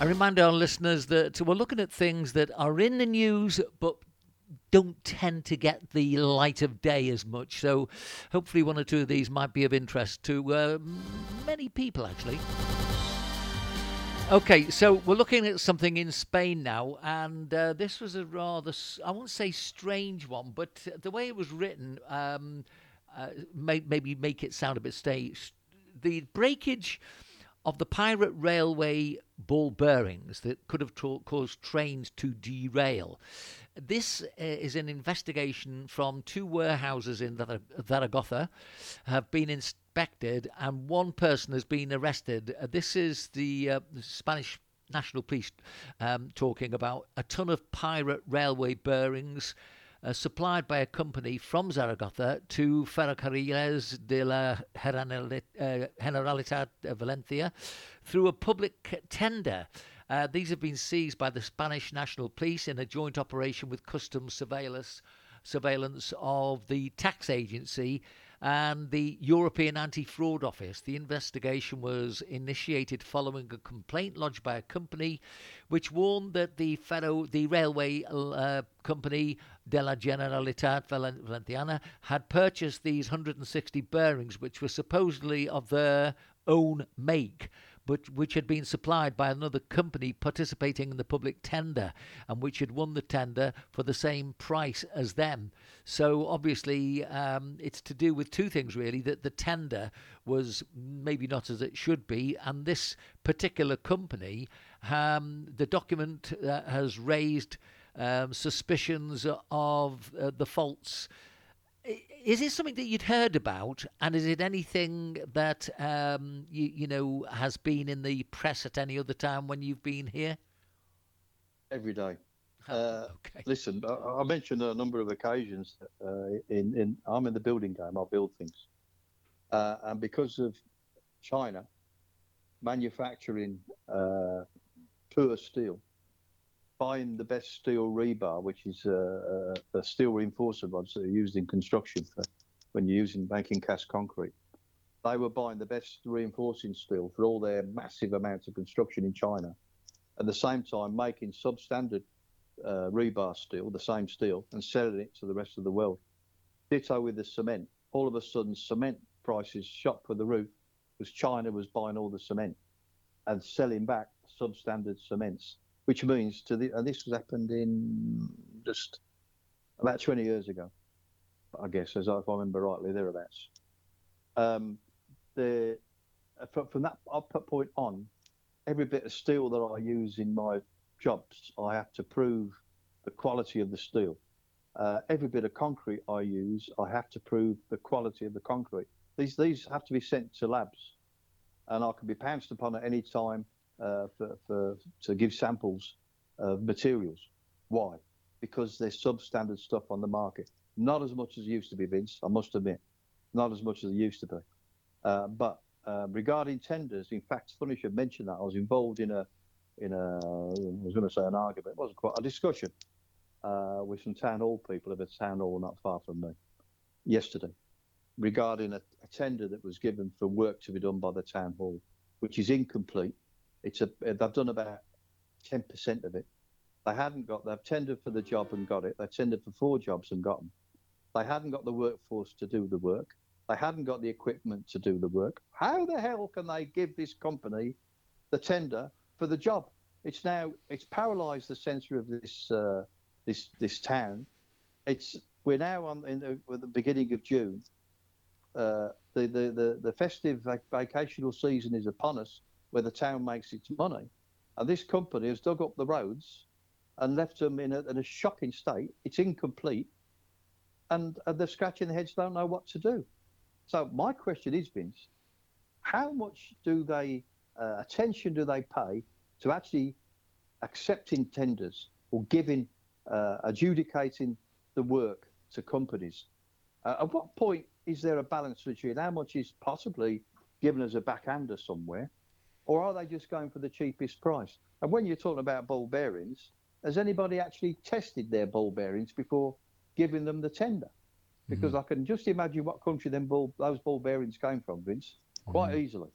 Speaker 1: I remind our listeners that we're looking at things that are in the news but don't tend to get the light of day as much. So hopefully, one or two of these might be of interest to uh, many people, actually. Okay, so we're looking at something in Spain now, and uh, this was a rather, I won't say strange one, but the way it was written um, uh, may, maybe make it sound a bit strange. The breakage of the pirate railway ball bearings that could have tra- caused trains to derail. This uh, is an investigation from two warehouses in Zara- Zaragoza have been inspected and one person has been arrested. Uh, this is the, uh, Spanish National Police um, talking about a ton of pirate railway bearings uh, supplied by a company from Zaragoza to Ferrocarriles de la uh, Generalitat de Valencia through a public tender. Uh, these have been seized by the Spanish National Police in a joint operation with customs surveillance surveillance of the tax agency and the European Anti Fraud Office. The investigation was initiated following a complaint lodged by a company which warned that the Ferro, the railway uh, company de la Generalitat Valenciana had purchased these 160 bearings, which were supposedly of their own make but which had been supplied by another company participating in the public tender and which had won the tender for the same price as them. So obviously, um, it's to do with two things really that the tender was maybe not as it should be, and this particular company, um, the document uh, has raised um, suspicions of uh, the faults. Is it something that you'd heard about, and is it anything that um, you, you know has been in the press at any other time when you've been here?
Speaker 2: Every day.
Speaker 1: Oh,
Speaker 2: Uh,
Speaker 1: okay.
Speaker 2: Listen, I, I mentioned a number of occasions. Uh, in, in I'm in the building game. I build things, uh, and because of China manufacturing uh, poor steel, buying the best steel rebar, which is a, uh, the steel reinforcer rods that are used in construction for when you're using making cast concrete. They were buying the best reinforcing steel for all their massive amounts of construction in China. At the same time, making substandard uh, rebar steel, the same steel, and selling it to the rest of the world. Ditto with the cement. All of a sudden, cement prices shot for the roof because China was buying all the cement and selling back substandard cements, which means to the, and this has happened in just about 20 years ago, I guess, as if I remember rightly, thereabouts. Um, the, from, from that point on, every bit of steel that I use in my jobs, I have to prove the quality of the steel. Uh, every bit of concrete I use, I have to prove the quality of the concrete. These these have to be sent to labs, and I can be pounced upon at any time uh, for, for to give samples of materials. Why? Because there's substandard stuff on the market. Not as much as it used to be, Vince. I must admit, not as much as it used to be. Uh, but uh, regarding tenders, in fact, funny you should mention that. I was involved in a in a I was going to say an argument. It wasn't quite a discussion uh, with some town hall people of a town hall not far from me yesterday regarding a, a, tender that was given for work to be done by the town hall, which is incomplete. It's a they've done about ten percent of it. They hadn't got they've tendered for the job and got it. They tendered for four jobs and got them. They hadn't got the workforce to do the work. They hadn't got the equipment to do the work. How the hell can they give this company the tender for the job? It's now it's paralysed the centre of this uh, this this town. It's we're now on in the, the beginning of June. Uh, the, the, the, the festive vac- vacational season is upon us, where the town makes its money, and this company has dug up the roads and left them in a, in a shocking state. It's incomplete, and, and they're scratching their heads, don't know what to do. So my question is, Vince, how much do they uh, attention do they pay to actually accepting tenders or giving uh, adjudicating the work to companies? Uh, at what point is there a balance between how much is possibly given as a backhander somewhere, or are they just going for the cheapest price? And when you're talking about ball bearings, has anybody actually tested their ball bearings before giving them the tender? because mm-hmm. I can just imagine what country them ball, those ball bearings came from, Vince, quite mm-hmm. easily,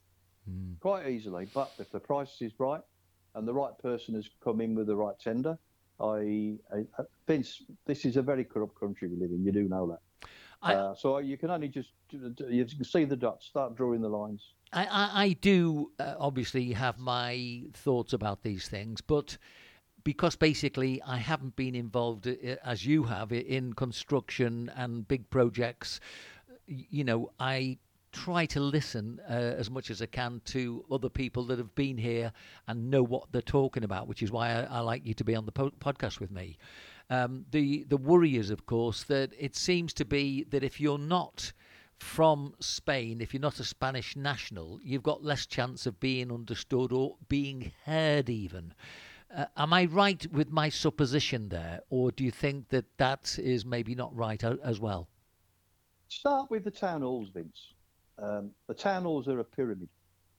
Speaker 2: mm-hmm. quite easily. But if the price is right and the right person has come in with the right tender, I, I Vince, this is a very corrupt country we live in. You do know that. I, uh, so you can only just you can see the dots, start drawing the lines.
Speaker 1: I, I, I do uh, obviously have my thoughts about these things, but because basically I haven't been involved uh, as you have in construction and big projects. You know, I try to listen uh, as much as I can to other people that have been here and know what they're talking about, which is why I, I like you to be on the po- podcast with me. Um, the the worry is, of course, that it seems to be that if you're not from Spain, if you're not a Spanish national, you've got less chance of being understood or being heard, even. Uh, am I right with my supposition there, or do you think that that is maybe not right as well?
Speaker 2: Start with the town halls, Vince. Um, the town halls are a pyramid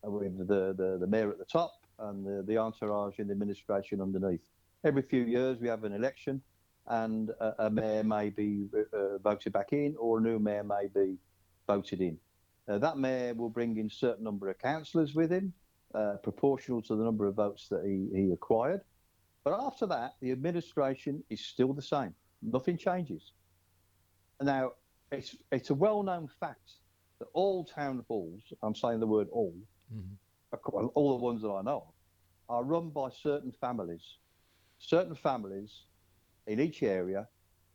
Speaker 2: with the, the, the mayor at the top and the, the entourage and the administration underneath. Every few years we have an election and a, a mayor may be uh, voted back in or a new mayor may be voted in. Uh, that mayor will bring in a certain number of councillors with him uh, proportional to the number of votes that he, he acquired. But after that, the administration is still the same. Nothing changes. Now, it's, it's a well known fact that all town halls, I'm saying the word all, mm-hmm. all the ones that I know of, are run by certain families. Certain families in each area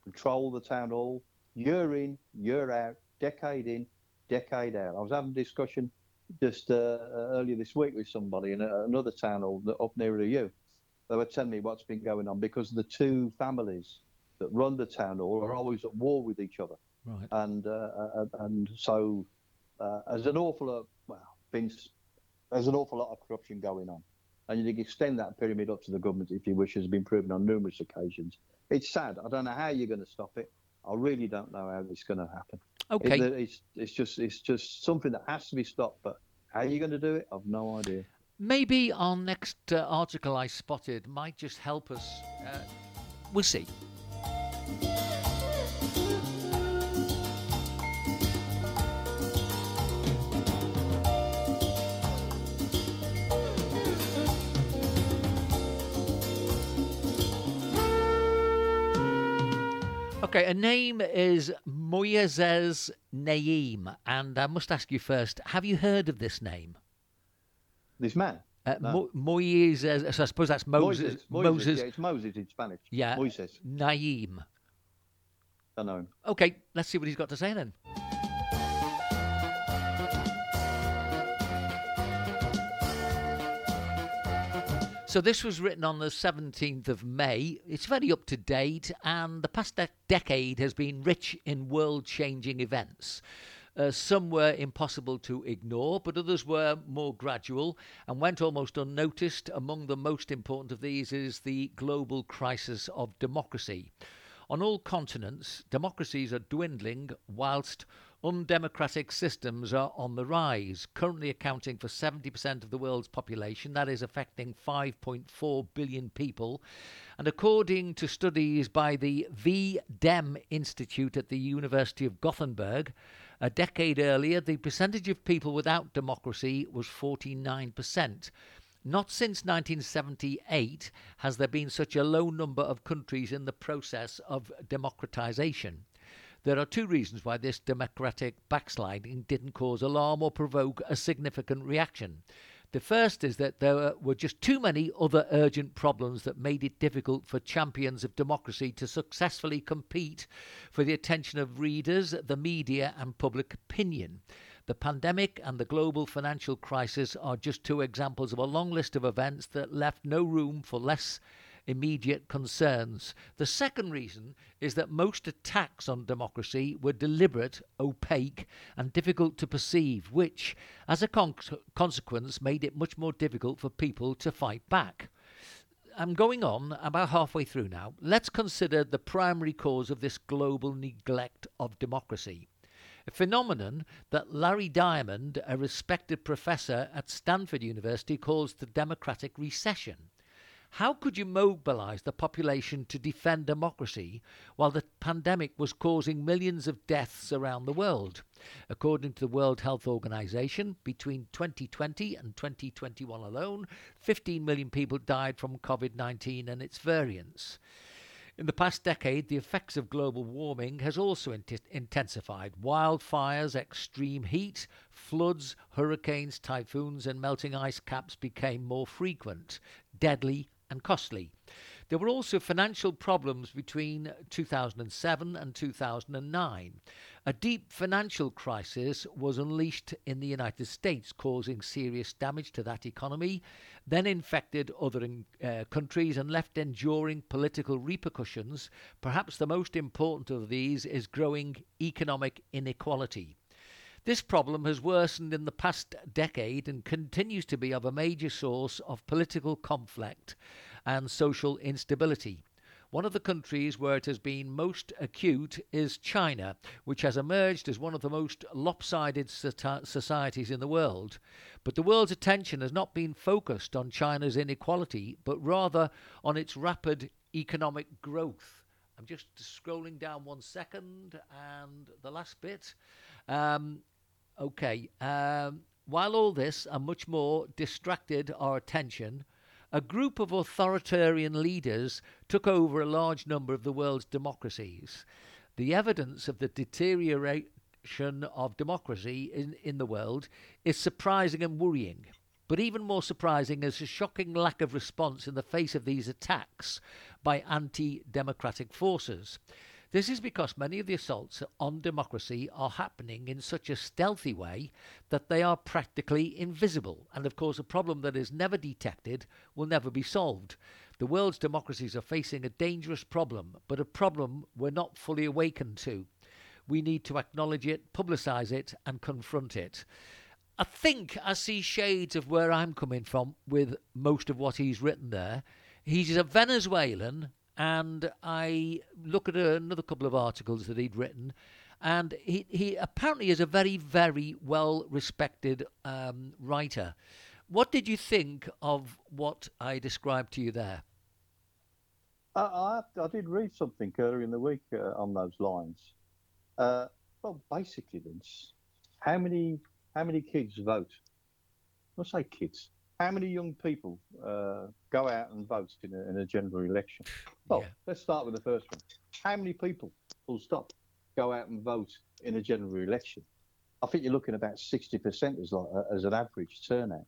Speaker 2: control the town hall year in, year out, decade in, decade out. I was having a discussion just uh, uh, earlier this week with somebody in another town hall up nearer to you. They were telling me what's been going on because the two families that run the town hall are always at war with each other. Right. And uh, uh and so uh, there's an awful lot, well, Vince, there's an awful lot of corruption going on. And you can extend that pyramid up to the government if you wish, has been proven on numerous occasions. It's sad. I don't know how you're going to stop it. I really don't know how it's going to happen.
Speaker 1: Okay.
Speaker 2: It, it's, it's just it's just something that has to be stopped. But how are you going to do it? I've no idea.
Speaker 1: Maybe our next uh, article I spotted might just help us. Uh, we'll see. Okay, a name is Moises Naim, and I must ask you first: Have you heard of this name?
Speaker 2: This man?
Speaker 1: Uh, no. Mo- Moises. So I suppose that's Moses.
Speaker 2: Moses. Moses. Moses. Yeah, it's Moses in Spanish.
Speaker 1: Yeah.
Speaker 2: Moises.
Speaker 1: Naim.
Speaker 2: I know.
Speaker 1: Okay, let's see what he's got to say then. So this was written on the 17th of May. It's very up to date, and the past de- decade has been rich in world changing events. Uh, some were impossible to ignore, but others were more gradual and went almost unnoticed. Among the most important of these is the global crisis of democracy. On all continents, democracies are dwindling whilst undemocratic systems are on the rise, currently accounting for 70% of the world's population. That is affecting 5.4 billion people. And according to studies by the V-Dem Institute at the University of Gothenburg, a decade earlier, the percentage of people without democracy was 49%. Not since 1978 has there been such a low number of countries in the process of democratization. There are two reasons why this democratic backsliding didn't cause alarm or provoke a significant reaction. The first is that there were just too many other urgent problems that made it difficult for champions of democracy to successfully compete for the attention of readers, the media, and public opinion. The pandemic and the global financial crisis are just two examples of a long list of events that left no room for less immediate concerns. The second reason is that most attacks on democracy were deliberate, opaque, and difficult to perceive, which, as a con- consequence, made it much more difficult for people to fight back. I'm going on about halfway through now. Let's consider the primary cause of this global neglect of democracy. A phenomenon that Larry Diamond, a respected professor at Stanford University, calls the democratic recession. How could you mobilize the population to defend democracy while the pandemic was causing millions of deaths around the world? According to the World Health Organization, between 2020 and 2021 alone, 15 million people died from COVID 19 and its variants. In the past decade, the effects of global warming has also int- intensified. Wildfires, extreme heat, floods, hurricanes, typhoons, and melting ice caps became more frequent, deadly, and costly. There were also financial problems between 2007 and 2009. A deep financial crisis was unleashed in the United States, causing serious damage to that economy, then infected other uh, countries and left enduring political repercussions. Perhaps the most important of these is growing economic inequality. This problem has worsened in the past decade and continues to be of a major source of political conflict and social instability. One of the countries where it has been most acute is China, which has emerged as one of the most lopsided societies in the world. But the world's attention has not been focused on China's inequality, but rather on its rapid economic growth. I'm just scrolling down one second, and the last bit. Um, Okay. Um, while all this and much more distracted our attention, a group of authoritarian leaders took over a large number of the world's democracies. The evidence of the deterioration of democracy in, in the world is surprising and worrying. But even more surprising is the shocking lack of response in the face of these attacks by anti democratic forces. This is because many of the assaults on democracy are happening in such a stealthy way that they are practically invisible. And of course, a problem that is never detected will never be solved. The world's democracies are facing a dangerous problem, but a problem we're not fully awakened to. We need to acknowledge it, publicise it, and confront it. I think I see shades of where I'm coming from with most of what he's written there. He's a Venezuelan and I look at another couple of articles that he'd written, and he, he apparently is a very, very well respected um, writer. What did you think of what I described to you there?
Speaker 2: I, I, I did read something earlier in the week uh, on those lines. Uh, well, basically, Vince, how many how many kids vote? Let's say kids how many young people uh, go out and vote in a, in a general election? Well, yeah. let's start with the first one. How many people, full stop, go out and vote in a general election? I think you're looking about 60% as, like, uh, as an average turnout,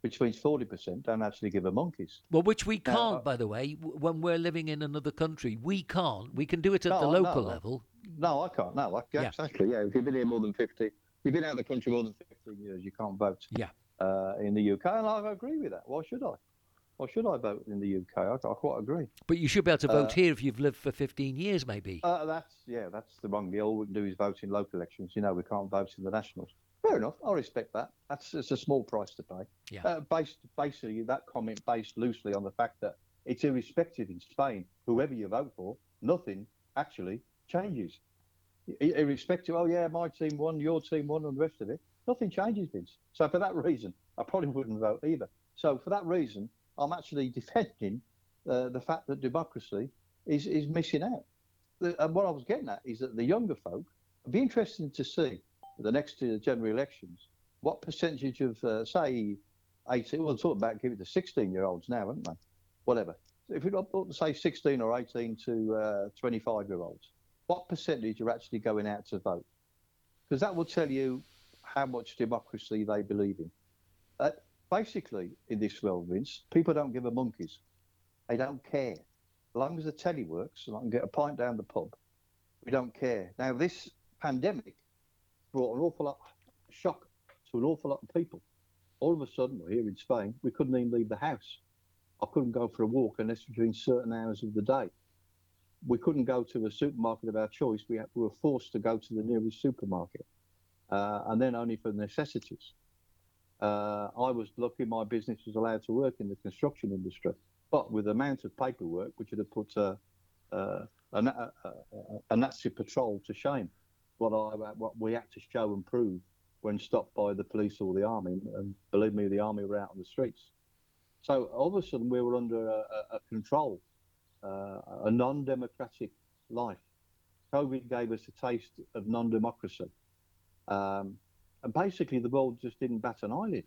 Speaker 2: which means 40% don't actually give a monkey's.
Speaker 1: Well, which we can't, uh, by the way, when we're living in another country. We can't. We can do it at no, the local
Speaker 2: no,
Speaker 1: level.
Speaker 2: No, I can't. No, I, yeah. exactly. Yeah, if you've been here more than 50, you've been out of the country more than 15 years, you can't vote.
Speaker 1: Yeah
Speaker 2: uh, in the UK, and I agree with that. Why should I? Why should I vote in the UK? I, I quite agree.
Speaker 1: But you should be able to vote uh, here if you've lived for 15 years, maybe.
Speaker 2: Uh, that's yeah, that's the wrong. All we can do is vote in local elections. You know, we can't vote in the nationals. Fair enough. I respect that. That's it's a small price to pay.
Speaker 1: Yeah. Uh,
Speaker 2: based basically that comment based loosely on the fact that it's irrespective in Spain. Whoever you vote for, nothing actually changes. Irrespective, oh yeah, my team won, your team won, and the rest of it, nothing changes, Vince. So for that reason, I probably wouldn't vote either. So for that reason, I'm actually defending uh, the fact that democracy is is missing out. The, and what I was getting at is that the younger folk, it'd be interesting to see the next uh, general elections what percentage of, uh, say, 18, well, talking about give it to 16 year olds now, haven't they? Whatever. If we say, 16 or 18 to uh, 25 year olds, what percentage are actually going out to vote? Because that will tell you how much democracy they believe in. Uh, basically, in this world, Vince, people don't give a monkeys. They don't care. As long as the telly works and I can get a pint down the pub, we don't care. Now, this pandemic brought an awful lot of shock to an awful lot of people. All of a sudden, we're here in Spain, we couldn't even leave the house. I couldn't go for a walk unless during certain hours of the day. We couldn't go to a supermarket of our choice. We, we were forced to go to the nearest supermarket, uh, and then only for necessities. Uh, I was lucky my business was allowed to work in the construction industry, but with the amount of paperwork, which would have put uh, uh a, a, a, a, Nazi patrol to shame. What I what we had to show and prove when stopped by the police or the army. And believe me, the army were out on the streets. So all of a sudden, we were under a, a control, uh, a non-democratic life. COVID gave us a taste of non-democracy, um, and basically, the world just didn't bat an eyelid.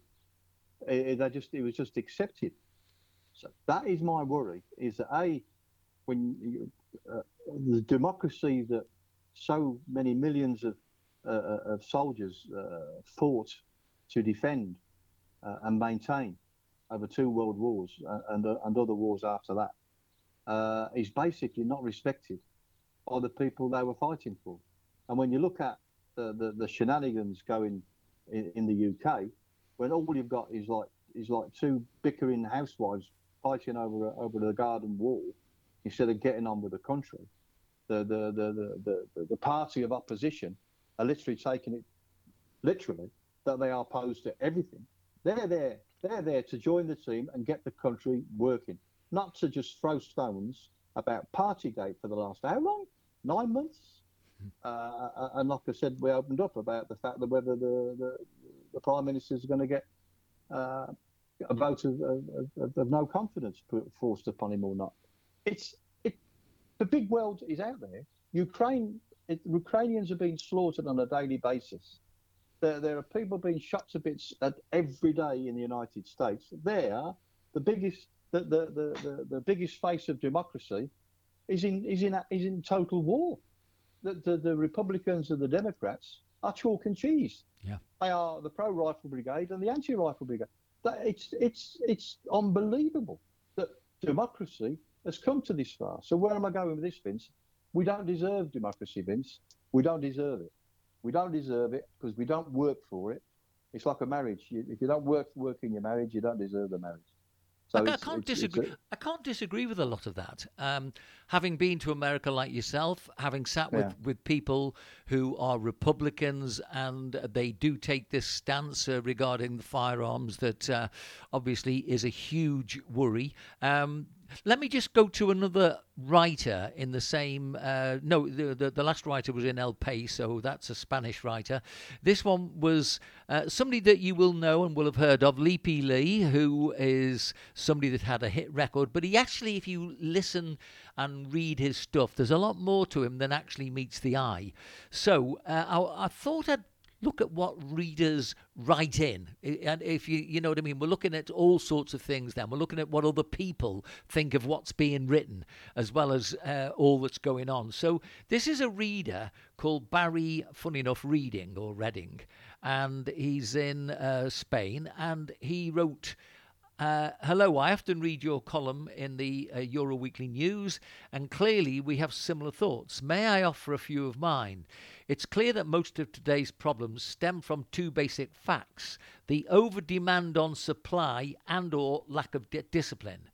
Speaker 2: It, it, just it was just accepted. So that is my worry: is that a when you, uh, the democracy that so many millions of uh, uh, of soldiers uh, fought to defend and maintain over two world wars and, and other wars after that is basically not respected by the people they were fighting for. And when you look at the, the, shenanigans going in, in, the UK, when all you've got is like is like two bickering housewives fighting over over the garden wall instead of getting on with the country, the the the the, the, the party of opposition are literally taking it literally that they are opposed to everything. They're there. They're there to join the team and get the country working, not to just throw stones about Partygate for the last how long? Nine months. Uh, uh, and like I said, we opened up about the fact that whether the the, the prime minister is going to get uh, a vote of, of, of, no confidence forced upon him or not. It's it. The big world is out there. Ukraine it, Ukrainians are being slaughtered on a daily basis. There, there are people being shot to bits at every day in the United States. There, the biggest, the, the, the, the, the biggest face of democracy is in is in is in total war. The, the, the Republicans and the Democrats are chalk and cheese.
Speaker 1: Yeah,
Speaker 2: they are the pro rifle brigade and the anti rifle brigade. That, it's it's it's unbelievable that democracy has come to this far. So where am I going with this, Vince? We don't deserve democracy, Vince. We don't deserve it. We don't deserve it because we don't work for it. It's like a marriage. if you don't work work in your marriage, you don't deserve the marriage.
Speaker 1: So I, I, can't it's, disagree. It's a, I can't disagree with a lot of that. Um, having been to America like yourself, having sat with, yeah. with people who are Republicans and they do take this stance uh, regarding the firearms, that uh, obviously is a huge worry. Um, let me just go to another writer in the same. Uh, no, the, the, the last writer was in El País, so that's a Spanish writer. This one was uh, somebody that you will know and will have heard of, Leapy Lee, who is somebody that had a hit record. But he actually, if you listen and read his stuff, there's a lot more to him than actually meets the eye. So uh, I, I thought I'd look at what readers write in. And if you, you know what I mean, we're looking at all sorts of things then. We're looking at what other people think of what's being written, as well as uh, all that's going on. So this is a reader called Barry, funny enough, Reading or Reading, and he's in uh, Spain, and he wrote uh, hello, I often read your column in the uh, Euro Weekly News, and clearly we have similar thoughts. May I offer a few of mine? It's clear that most of today's problems stem from two basic facts the over demand on supply and or lack of di- discipline.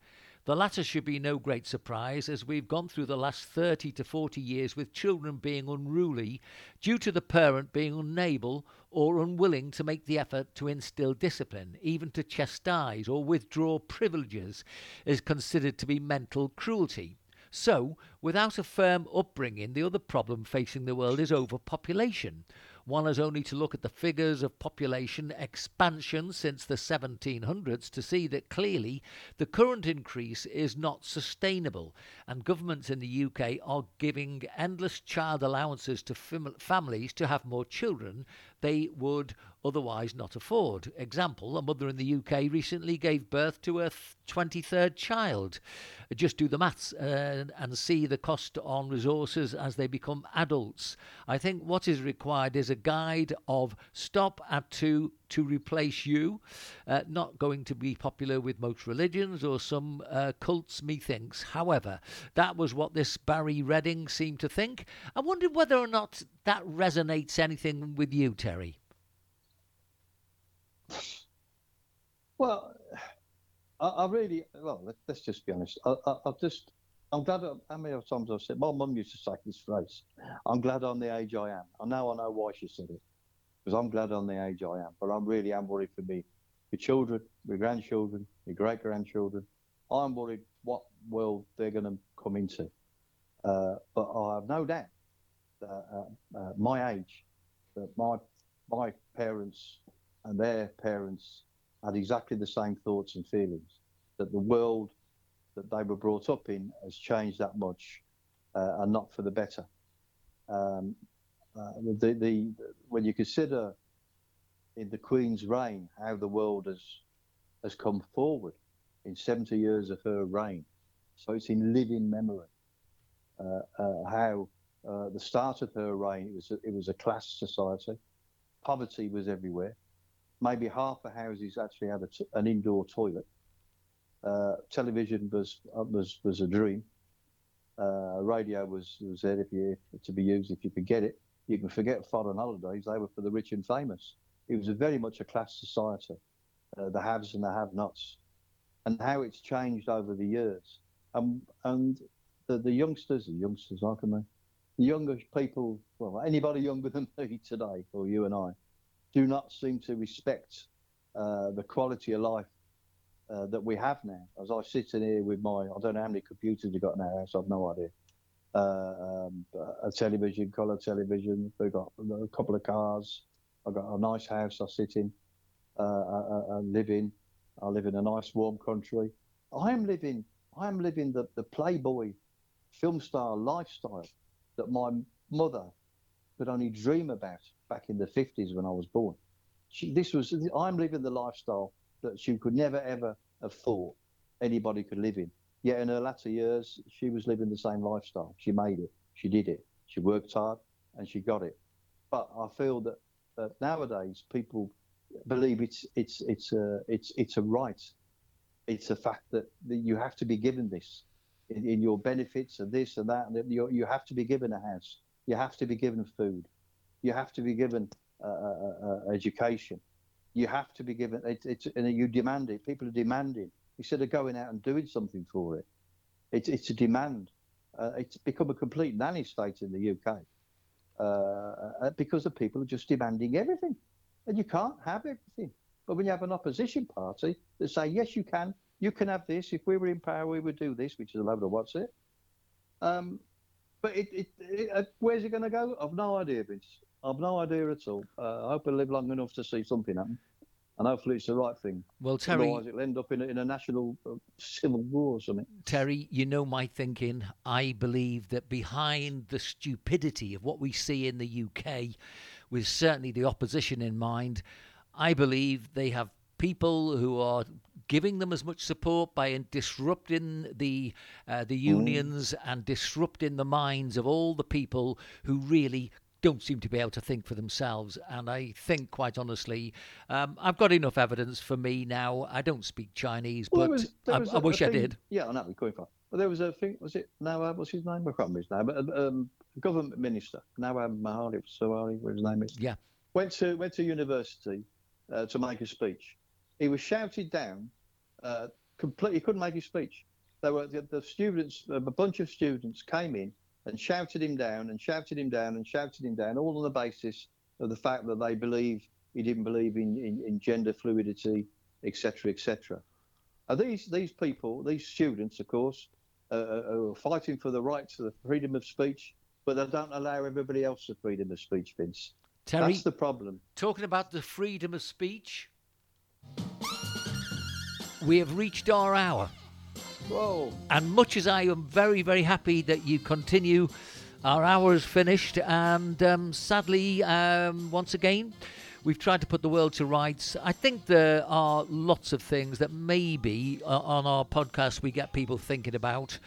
Speaker 1: The latter should be no great surprise, as we've gone through the last 30 to 40 years with children being unruly due to the parent being unable or unwilling to make the effort to instill discipline, even to chastise or withdraw privileges, is considered to be mental cruelty. So, without a firm upbringing, the other problem facing the world is overpopulation. One has only to look at the figures of population expansion since the 1700s to see that clearly the current increase is not sustainable, and governments in the UK are giving endless child allowances to fam- families to have more children they would otherwise not afford. Example, a mother in the UK recently gave birth to her 23rd child. Just do the maths uh, and see the cost on resources as they become adults. I think what is required is a guide of stop at two to replace you. Uh, not going to be popular with most religions or some uh, cults, methinks. However, that was what this Barry Redding seemed to think. I wondered whether or not that resonates anything with you, Terry.
Speaker 2: Well, I, I really, well, let, us just be honest. I, I, I just, I'm glad, how many times I've said, my mum used to say this phrase, I'm glad I'm the age I am. I now I know why she said it, because I'm glad I'm the age I am, but I really am worried for me, my children, my grandchildren, my great grandchildren. I'm worried what world they're going to come into. Uh, but I have no doubt that uh, uh, my age, that my my parents and their parents had exactly the same thoughts and feelings. That the world that they were brought up in has changed that much, uh, and not for the better. Um, uh, the, the, when you consider in the Queen's reign how the world has has come forward in 70 years of her reign, so it's in living memory. Uh, uh how uh, the start of her reign it was a, it was a class society, poverty was everywhere, maybe half the houses actually had an indoor toilet. Uh, television was uh, was was a dream. Uh, radio was was there if you to be used if you could get it. You can forget foreign holidays; they were for the rich and famous. It was very much a class society, uh, the haves and the have-nots, and how it's changed over the years. Um, and the, the youngsters, the youngsters, like me, the younger people, well, anybody younger than me today, or you and I, do not seem to respect uh, the quality of life uh, that we have now. As I sit in here with my, I don't know how many computers you've got in our house, I've no idea. Um, a television, colour television, we've got a couple of cars, I've got a nice house I sit in, uh, I, I, live in. I live in a nice warm country. I am living, I am living the, the Playboy film star lifestyle that my mother could only dream about back in the 50s when I was born. She, this was, I'm living the lifestyle that she could never ever have thought anybody could live in. Yet in her latter years, she was living the same lifestyle. She made it. She did it. She worked hard and she got it. But I feel that, nowadays people believe it's it's it's a it's it's a right. It's a fact that, that you have to be given this in, in your benefits and this and that. And you you have to be given a house. You have to be given food you have to be given uh, uh, education. You have to be given it, it's and you demand it. People are demanding instead of going out and doing something for it. It's it's a demand. Uh, it's become a complete nanny state in the UK uh, uh, because the people are just demanding everything, and you can't have everything. But when you have an opposition party that say yes, you can, you can have this. If we were in power, we would do this, which is a load of what's it. Um, but it, it, it, where's it going to go? I've no idea, Vince. I've no idea at all. Uh, I hope I live long enough to see something happen. And hopefully it's the right thing.
Speaker 1: Well, Terry.
Speaker 2: Otherwise, it'll end up in a, in a national uh, civil war or something.
Speaker 1: Terry, you know my thinking. I believe that behind the stupidity of what we see in the UK, with certainly the opposition in mind, I believe they have people who are giving them as much support by disrupting the uh, the mm. unions mm. and disrupting the minds of all the people who really don't seem to be able to think for themselves. And I think, quite honestly, um, I've got enough evidence for me now. I don't speak Chinese, well, but was, I, was I, wish I did.
Speaker 2: Yeah, I know, we're going for. Well, there was a thing, was it Nawab, what's his name? I can't remember his name, but um, government minister, Nawab Mahali, Sawari, what his name is.
Speaker 1: Yeah.
Speaker 2: Went to, went to university uh, to make a speech. He was shouted down, uh, completely, he couldn't make his speech. There were the, the students, a bunch of students came in and shouted him down and shouted him down and shouted him down, all on the basis of the fact that they believe he didn't believe in, in, in gender fluidity, etc., etc. these these people, these students, of course, uh, uh, are fighting for the right to the freedom of speech, but they don't allow everybody else the freedom of speech, Vince.
Speaker 1: Terry,
Speaker 2: That's the problem.
Speaker 1: talking about the freedom of speech, we have reached our hour.
Speaker 2: Whoa.
Speaker 1: And much as I am very, very happy that you continue, our hour is finished. And um, sadly, um, once again, we've tried to put the world to rights. I think there are lots of things that maybe uh, on our podcast we get people thinking about.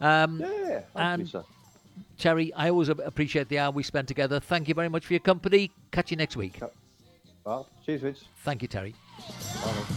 Speaker 1: Um,
Speaker 2: Yeah, And- so.
Speaker 1: Terry, I always appreciate the hour we spent together. Thank you very much for your company. Catch you next week.
Speaker 2: Well, cheers, Vince.
Speaker 1: Thank you, Terry.
Speaker 2: Bye.